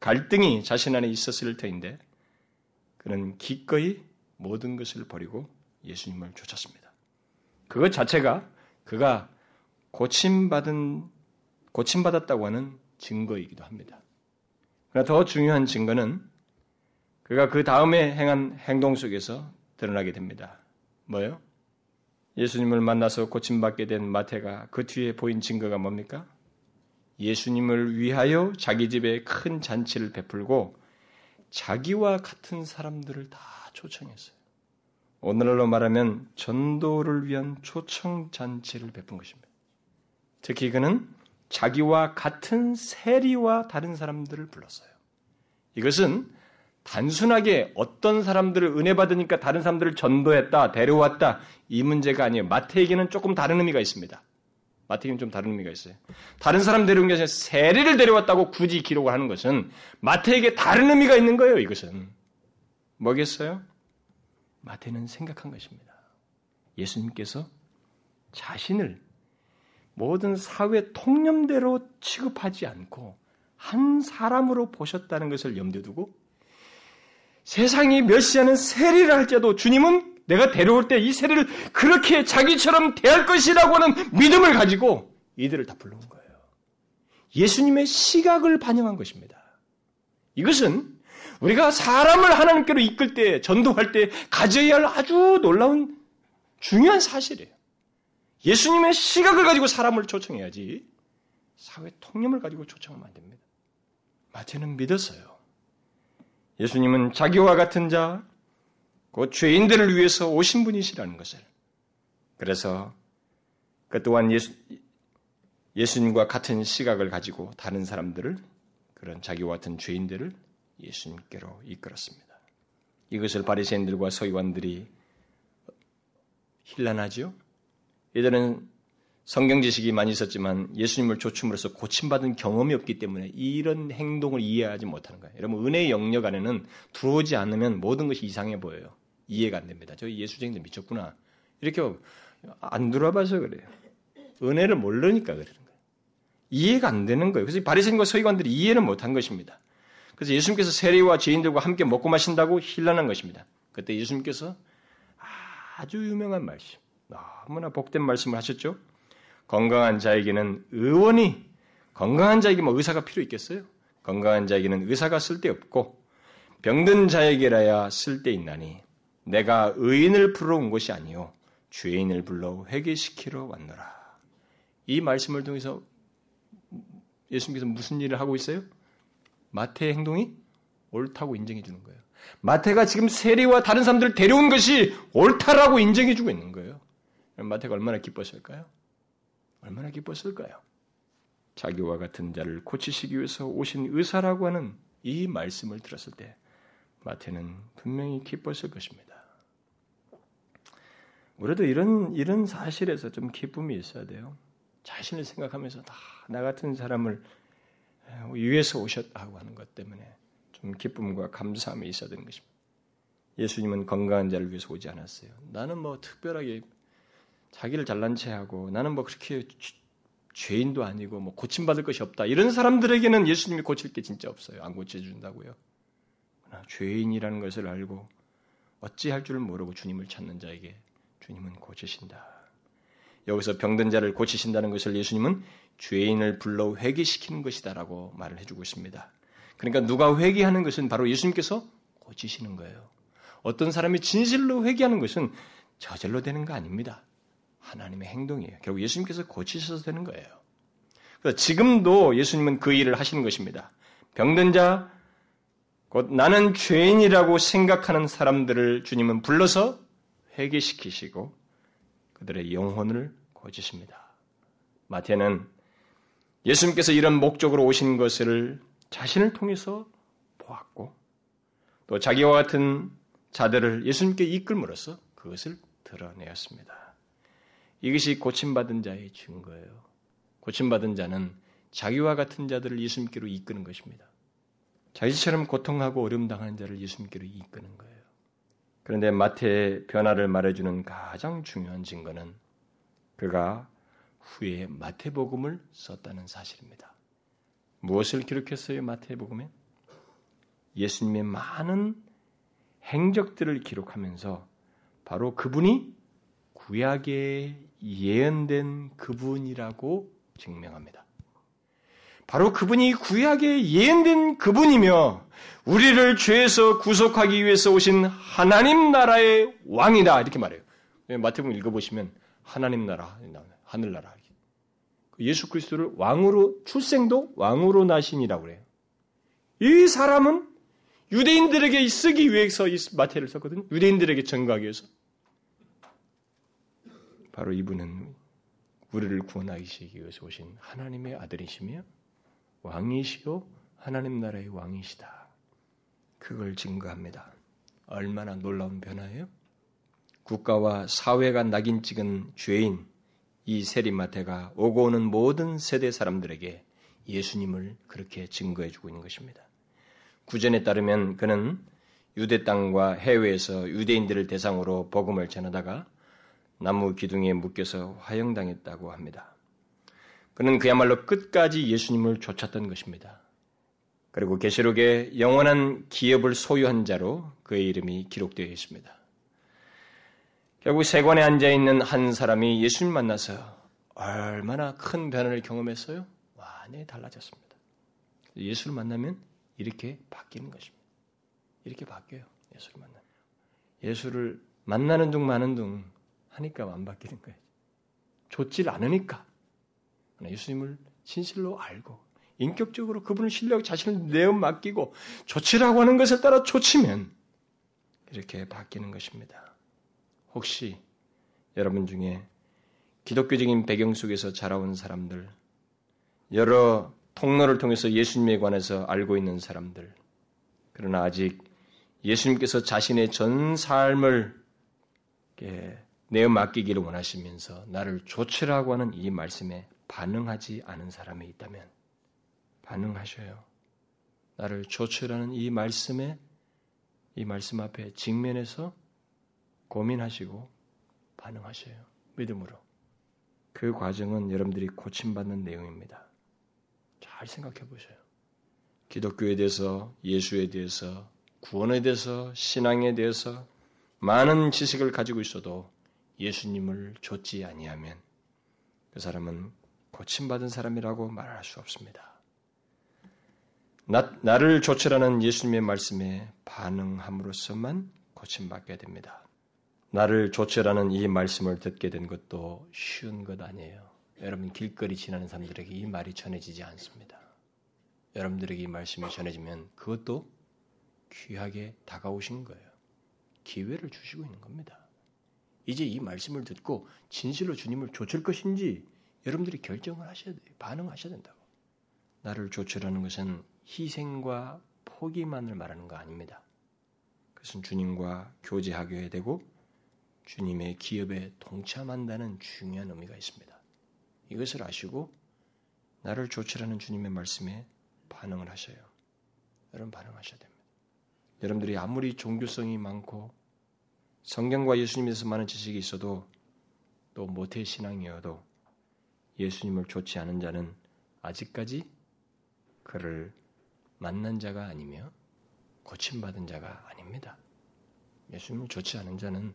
갈등이 자신 안에 있었을 터인데 그는 기꺼이 모든 것을 버리고 예수님을 쫓았습니다. 그것 자체가 그가 고침받은 고침받았다고 하는 증거이기도 합니다. 그러나 더 중요한 증거는 그가 그 다음에 행한 행동 속에서 드러나게 됩니다. 뭐요? 예수님을 만나서 고침받게 된 마태가 그 뒤에 보인 증거가 뭡니까? 예수님을 위하여 자기 집에 큰 잔치를 베풀고 자기와 같은 사람들을 다 초청했어요. 오늘날로 말하면 전도를 위한 초청 잔치를 베푼 것입니다. 특히 그는 자기와 같은 세리와 다른 사람들을 불렀어요. 이것은 단순하게 어떤 사람들을 은혜 받으니까 다른 사람들을 전도했다, 데려왔다 이 문제가 아니에요. 마태에게는 조금 다른 의미가 있습니다. 마태에게는 좀 다른 의미가 있어요. 다른 사람 데려온 게 아니라 세례를 데려왔다고 굳이 기록을 하는 것은 마태에게 다른 의미가 있는 거예요. 이것은 뭐겠어요? 마태는 생각한 것입니다. 예수님께서 자신을 모든 사회 통념대로 취급하지 않고 한 사람으로 보셨다는 것을 염두에 두고 세상이 멸시하는 세리를 할지라도 주님은 내가 데려올 때 이 세리를 그렇게 자기처럼 대할 것이라고 하는 믿음을 가지고 이들을 다 불러온 거예요. 예수님의 시각을 반영한 것입니다. 이것은 우리가 사람을 하나님께로 이끌 때, 전도할 때 가져야 할 아주 놀라운 중요한 사실이에요. 예수님의 시각을 가지고 사람을 초청해야지 사회 통념을 가지고 초청하면 안 됩니다. 마태는 믿었어요. 예수님은 자기와 같은 자, 곧 죄인들을 위해서 오신 분이시라는 것을. 그래서 그 또한 예수, 예수님과 같은 시각을 가지고 다른 사람들을 그런 자기와 같은 죄인들을 예수님께로 이끌었습니다. 이것을 바리새인들과 서기관들이 힐난하죠. 예전에는 성경 지식이 많이 있었지만 예수님을 조춤으로써 고침받은 경험이 없기 때문에 이런 행동을 이해하지 못하는 거예요. 여러분 은혜의 영역 안에는 들어오지 않으면 모든 것이 이상해 보여요. 이해가 안 됩니다. 저 예수쟁이들 미쳤구나. 이렇게 안 들어봐서 그래요. 은혜를 모르니까 그러는 거예요. 이해가 안 되는 거예요. 그래서 바리새인과 서기관들이 이해는 못한 것입니다. 그래서 예수님께서 세리와 죄인들과 함께 먹고 마신다고 힐난한 것입니다. 그때 예수님께서 아주 유명한 말씀, 너무나 복된 말씀을 하셨죠. 건강한 자에게는 의원이 건강한 자에게 뭐 의사가 필요 있겠어요? 건강한 자에게는 의사가 쓸데없고 병든 자에게라야 쓸데 있나니 내가 의인을 부르러 온 것이 아니요 죄인을 불러 회개시키러 왔노라. 이 말씀을 통해서 예수님께서 무슨 일을 하고 있어요? 마태의 행동이 옳다고 인정해 주는 거예요. 마태가 지금 세리와 다른 사람들을 데려온 것이 옳다라고 인정해 주고 있는 거예요. 마태가 얼마나 기뻤을까요? 얼마나 기뻤을까요? 자기와 같은 자를 고치시기 위해서 오신 의사라고 하는 이 말씀을 들었을 때 마태는 분명히 기뻤을 것입니다. 우리도 이런 이런 사실에서 좀 기쁨이 있어야 돼요. 자신을 생각하면서 다 나 같은 사람을 위해서 오셨다고 하는 것 때문에 좀 기쁨과 감사함이 있어야 되는 것입니다. 예수님은 건강한 자를 위해서 오지 않았어요. 나는 뭐 특별하게 자기를 잘난 체하고 나는 뭐 그렇게 죄인도 아니고 뭐 고침받을 것이 없다. 이런 사람들에게는 예수님이 고칠 게 진짜 없어요. 안 고쳐준다고요. 죄인이라는 것을 알고 어찌할 줄을 모르고 주님을 찾는 자에게 주님은 고치신다. 여기서 병든 자를 고치신다는 것을 예수님은 죄인을 불러 회개시키는 것이다라고 말을 해주고 있습니다. 그러니까 누가 회개하는 것은 바로 예수님께서 고치시는 거예요. 어떤 사람이 진실로 회개하는 것은 저절로 되는 거 아닙니다. 하나님의 행동이에요. 결국 예수님께서 고치셔서 되는 거예요. 그래서 지금도 예수님은 그 일을 하시는 것입니다. 병든 자, 곧 나는 죄인이라고 생각하는 사람들을 주님은 불러서 회개시키시고 그들의 영혼을 고치십니다. 마태는 예수님께서 이런 목적으로 오신 것을 자신을 통해서 보았고 또 자기와 같은 자들을 예수님께 이끌므로써 그것을 드러내었습니다. 이것이 고침받은 자의 증거예요. 고침받은 자는 자기와 같은 자들을 예수님께로 이끄는 것입니다. 자기처럼 고통하고 어려움 당하는 자를 예수님께로 이끄는 거예요. 그런데 마태의 변화를 말해주는 가장 중요한 증거는 그가 후에 마태복음을 썼다는 사실입니다. 무엇을 기록했어요, 마태복음에? 예수님의 많은 행적들을 기록하면서 바로 그분이 구약의 예언된 그분이라고 증명합니다. 바로 그분이 구약에 예언된 그분이며 우리를 죄에서 구속하기 위해서 오신 하나님 나라의 왕이다 이렇게 말해요. 마태복음 읽어보시면 하나님 나라, 하늘 나라. 예수 그리스도를 왕으로 출생도 왕으로 나신이라고 그래요. 이 사람은 유대인들에게 쓰기 위해서 이 마태를 썼거든요. 유대인들에게 전가하기 위해서. 바로 이분은 우리를 구원하시기 위해서 오신 하나님의 아들이시며 왕이시요 하나님 나라의 왕이시다. 그걸 증거합니다. 얼마나 놀라운 변화예요? 국가와 사회가 낙인 찍은 죄인 이 세리마태가 오고 오는 모든 세대 사람들에게 예수님을 그렇게 증거해 주고 있는 것입니다. 구전에 따르면 그는 유대 땅과 해외에서 유대인들을 대상으로 복음을 전하다가 나무 기둥에 묶여서 화형당했다고 합니다. 그는 그야말로 끝까지 예수님을 쫓았던 것입니다. 그리고 계시록에 영원한 기업을 소유한 자로 그의 이름이 기록되어 있습니다. 결국 세관에 앉아 있는 한 사람이 예수님 만나서 얼마나 큰 변화를 경험했어요? 완전히 달라졌습니다. 예수를 만나면 이렇게 바뀌는 것입니다. 이렇게 바뀌어요. 예수를 만나. 예수를 만나는 둥 마는 둥 하니까 안 바뀌는 거예요. 좋질 않으니까. 예수님을 진실로 알고 인격적으로 그분을 신뢰하고 자신을 내어 맡기고 좋지라고 하는 것에 따라 좋치면 이렇게 바뀌는 것입니다. 혹시 여러분 중에 기독교적인 배경 속에서 자라온 사람들, 여러 통로를 통해서 예수님에 관해서 알고 있는 사람들, 그러나 아직 예수님께서 자신의 전 삶을 내어 맡기기를 원하시면서 나를 조치라고 하는 이 말씀에 반응하지 않은 사람이 있다면 반응하셔요. 나를 조치라는 이 말씀에 이 말씀 앞에 직면해서 고민하시고 반응하셔요. 믿음으로. 그 과정은 여러분들이 고침받는 내용입니다. 잘 생각해 보세요. 기독교에 대해서, 예수에 대해서, 구원에 대해서, 신앙에 대해서 많은 지식을 가지고 있어도 예수님을 좇지 아니하면 그 사람은 고침받은 사람이라고 말할 수 없습니다. 나, 나를 조치라는 예수님의 말씀에 반응함으로써만 고침받게 됩니다. 나를 조치라는 이 말씀을 듣게 된 것도 쉬운 것 아니에요. 여러분 길거리 지나는 사람들에게 이 말이 전해지지 않습니다. 여러분들에게 이 말씀이 전해지면 그것도 귀하게 다가오신 거예요. 기회를 주시고 있는 겁니다. 이제 이 말씀을 듣고 진실로 주님을 조칠 것인지 여러분들이 결정을 하셔야 돼요. 반응하셔야 된다고. 나를 조치라는 것은 희생과 포기만을 말하는 거 아닙니다. 그것은 주님과 교제하게 되고 주님의 기업에 동참한다는 중요한 의미가 있습니다. 이것을 아시고 나를 조치라는 주님의 말씀에 반응을 하셔요. 여러분 반응하셔야 됩니다. 여러분들이 아무리 종교성이 많고 성경과 예수님에 대해서 많은 지식이 있어도 또 모태 신앙이어도 예수님을 좋지 않은 자는 아직까지 그를 만난 자가 아니며 고침받은 자가 아닙니다. 예수님을 좋지 않은 자는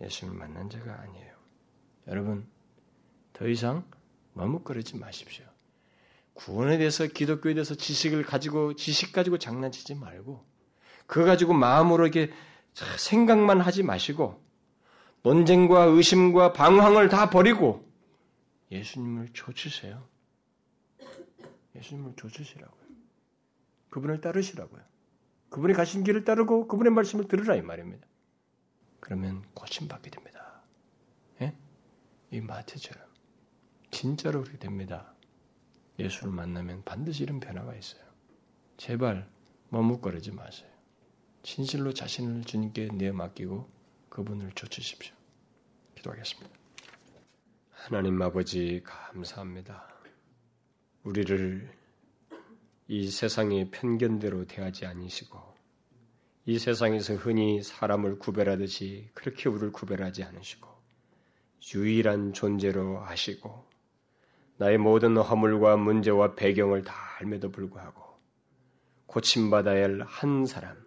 예수님을 만난 자가 아니에요. 여러분, 더 이상 머뭇거리지 마십시오. 구원에 대해서 기독교에 대해서 지식을 가지고 지식 가지고 장난치지 말고 그거 가지고 마음으로 이렇게 생각만 하지 마시고 논쟁과 의심과 방황을 다 버리고 예수님을 조치세요. 예수님을 조치시라고요. 그분을 따르시라고요. 그분이 가신 길을 따르고 그분의 말씀을 들으라 이 말입니다. 그러면 고침받게 됩니다. 예? 이 마태처럼 진짜로 그렇게 됩니다. 예수를 만나면 반드시 이런 변화가 있어요. 제발 머뭇거리지 마세요. 진실로 자신을 주님께 내어 맡기고 그분을 좇으십시오. 기도하겠습니다. 하나님 아버지 감사합니다. 우리를 이 세상의 편견대로 대하지 아니시고 이 세상에서 흔히 사람을 구별하듯이 그렇게 우리를 구별하지 않으시고 유일한 존재로 아시고 나의 모든 허물과 문제와 배경을 다 알매도 불구하고 고침받아야 할 한 사람,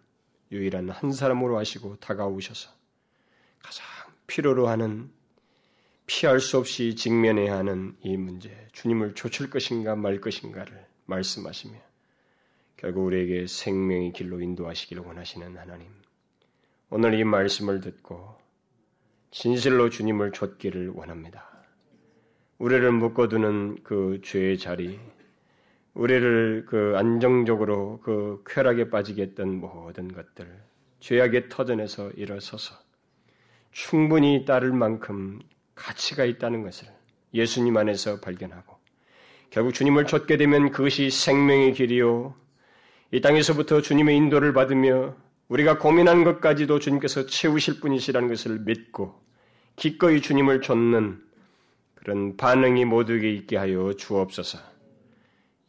유일한 한 사람으로 하시고 다가오셔서 가장 필요로 하는 피할 수 없이 직면해야 하는 이 문제, 주님을 좇을 것인가 말 것인가를 말씀하시며 결국 우리에게 생명의 길로 인도하시기를 원하시는 하나님. 오늘 이 말씀을 듣고 진실로 주님을 좇기를 원합니다. 우리를 묶어두는 그 죄의 자리, 우리를 그 안정적으로 그 쾌락에 빠지게 했던 모든 것들, 죄악의 터전에서 일어서서 충분히 따를 만큼 가치가 있다는 것을 예수님 안에서 발견하고 결국 주님을 좇게 되면 그것이 생명의 길이요. 이 땅에서부터 주님의 인도를 받으며 우리가 고민하는 것까지도 주님께서 채우실 분이시라는 것을 믿고 기꺼이 주님을 좇는 그런 반응이 모두에게 있게 하여 주옵소서.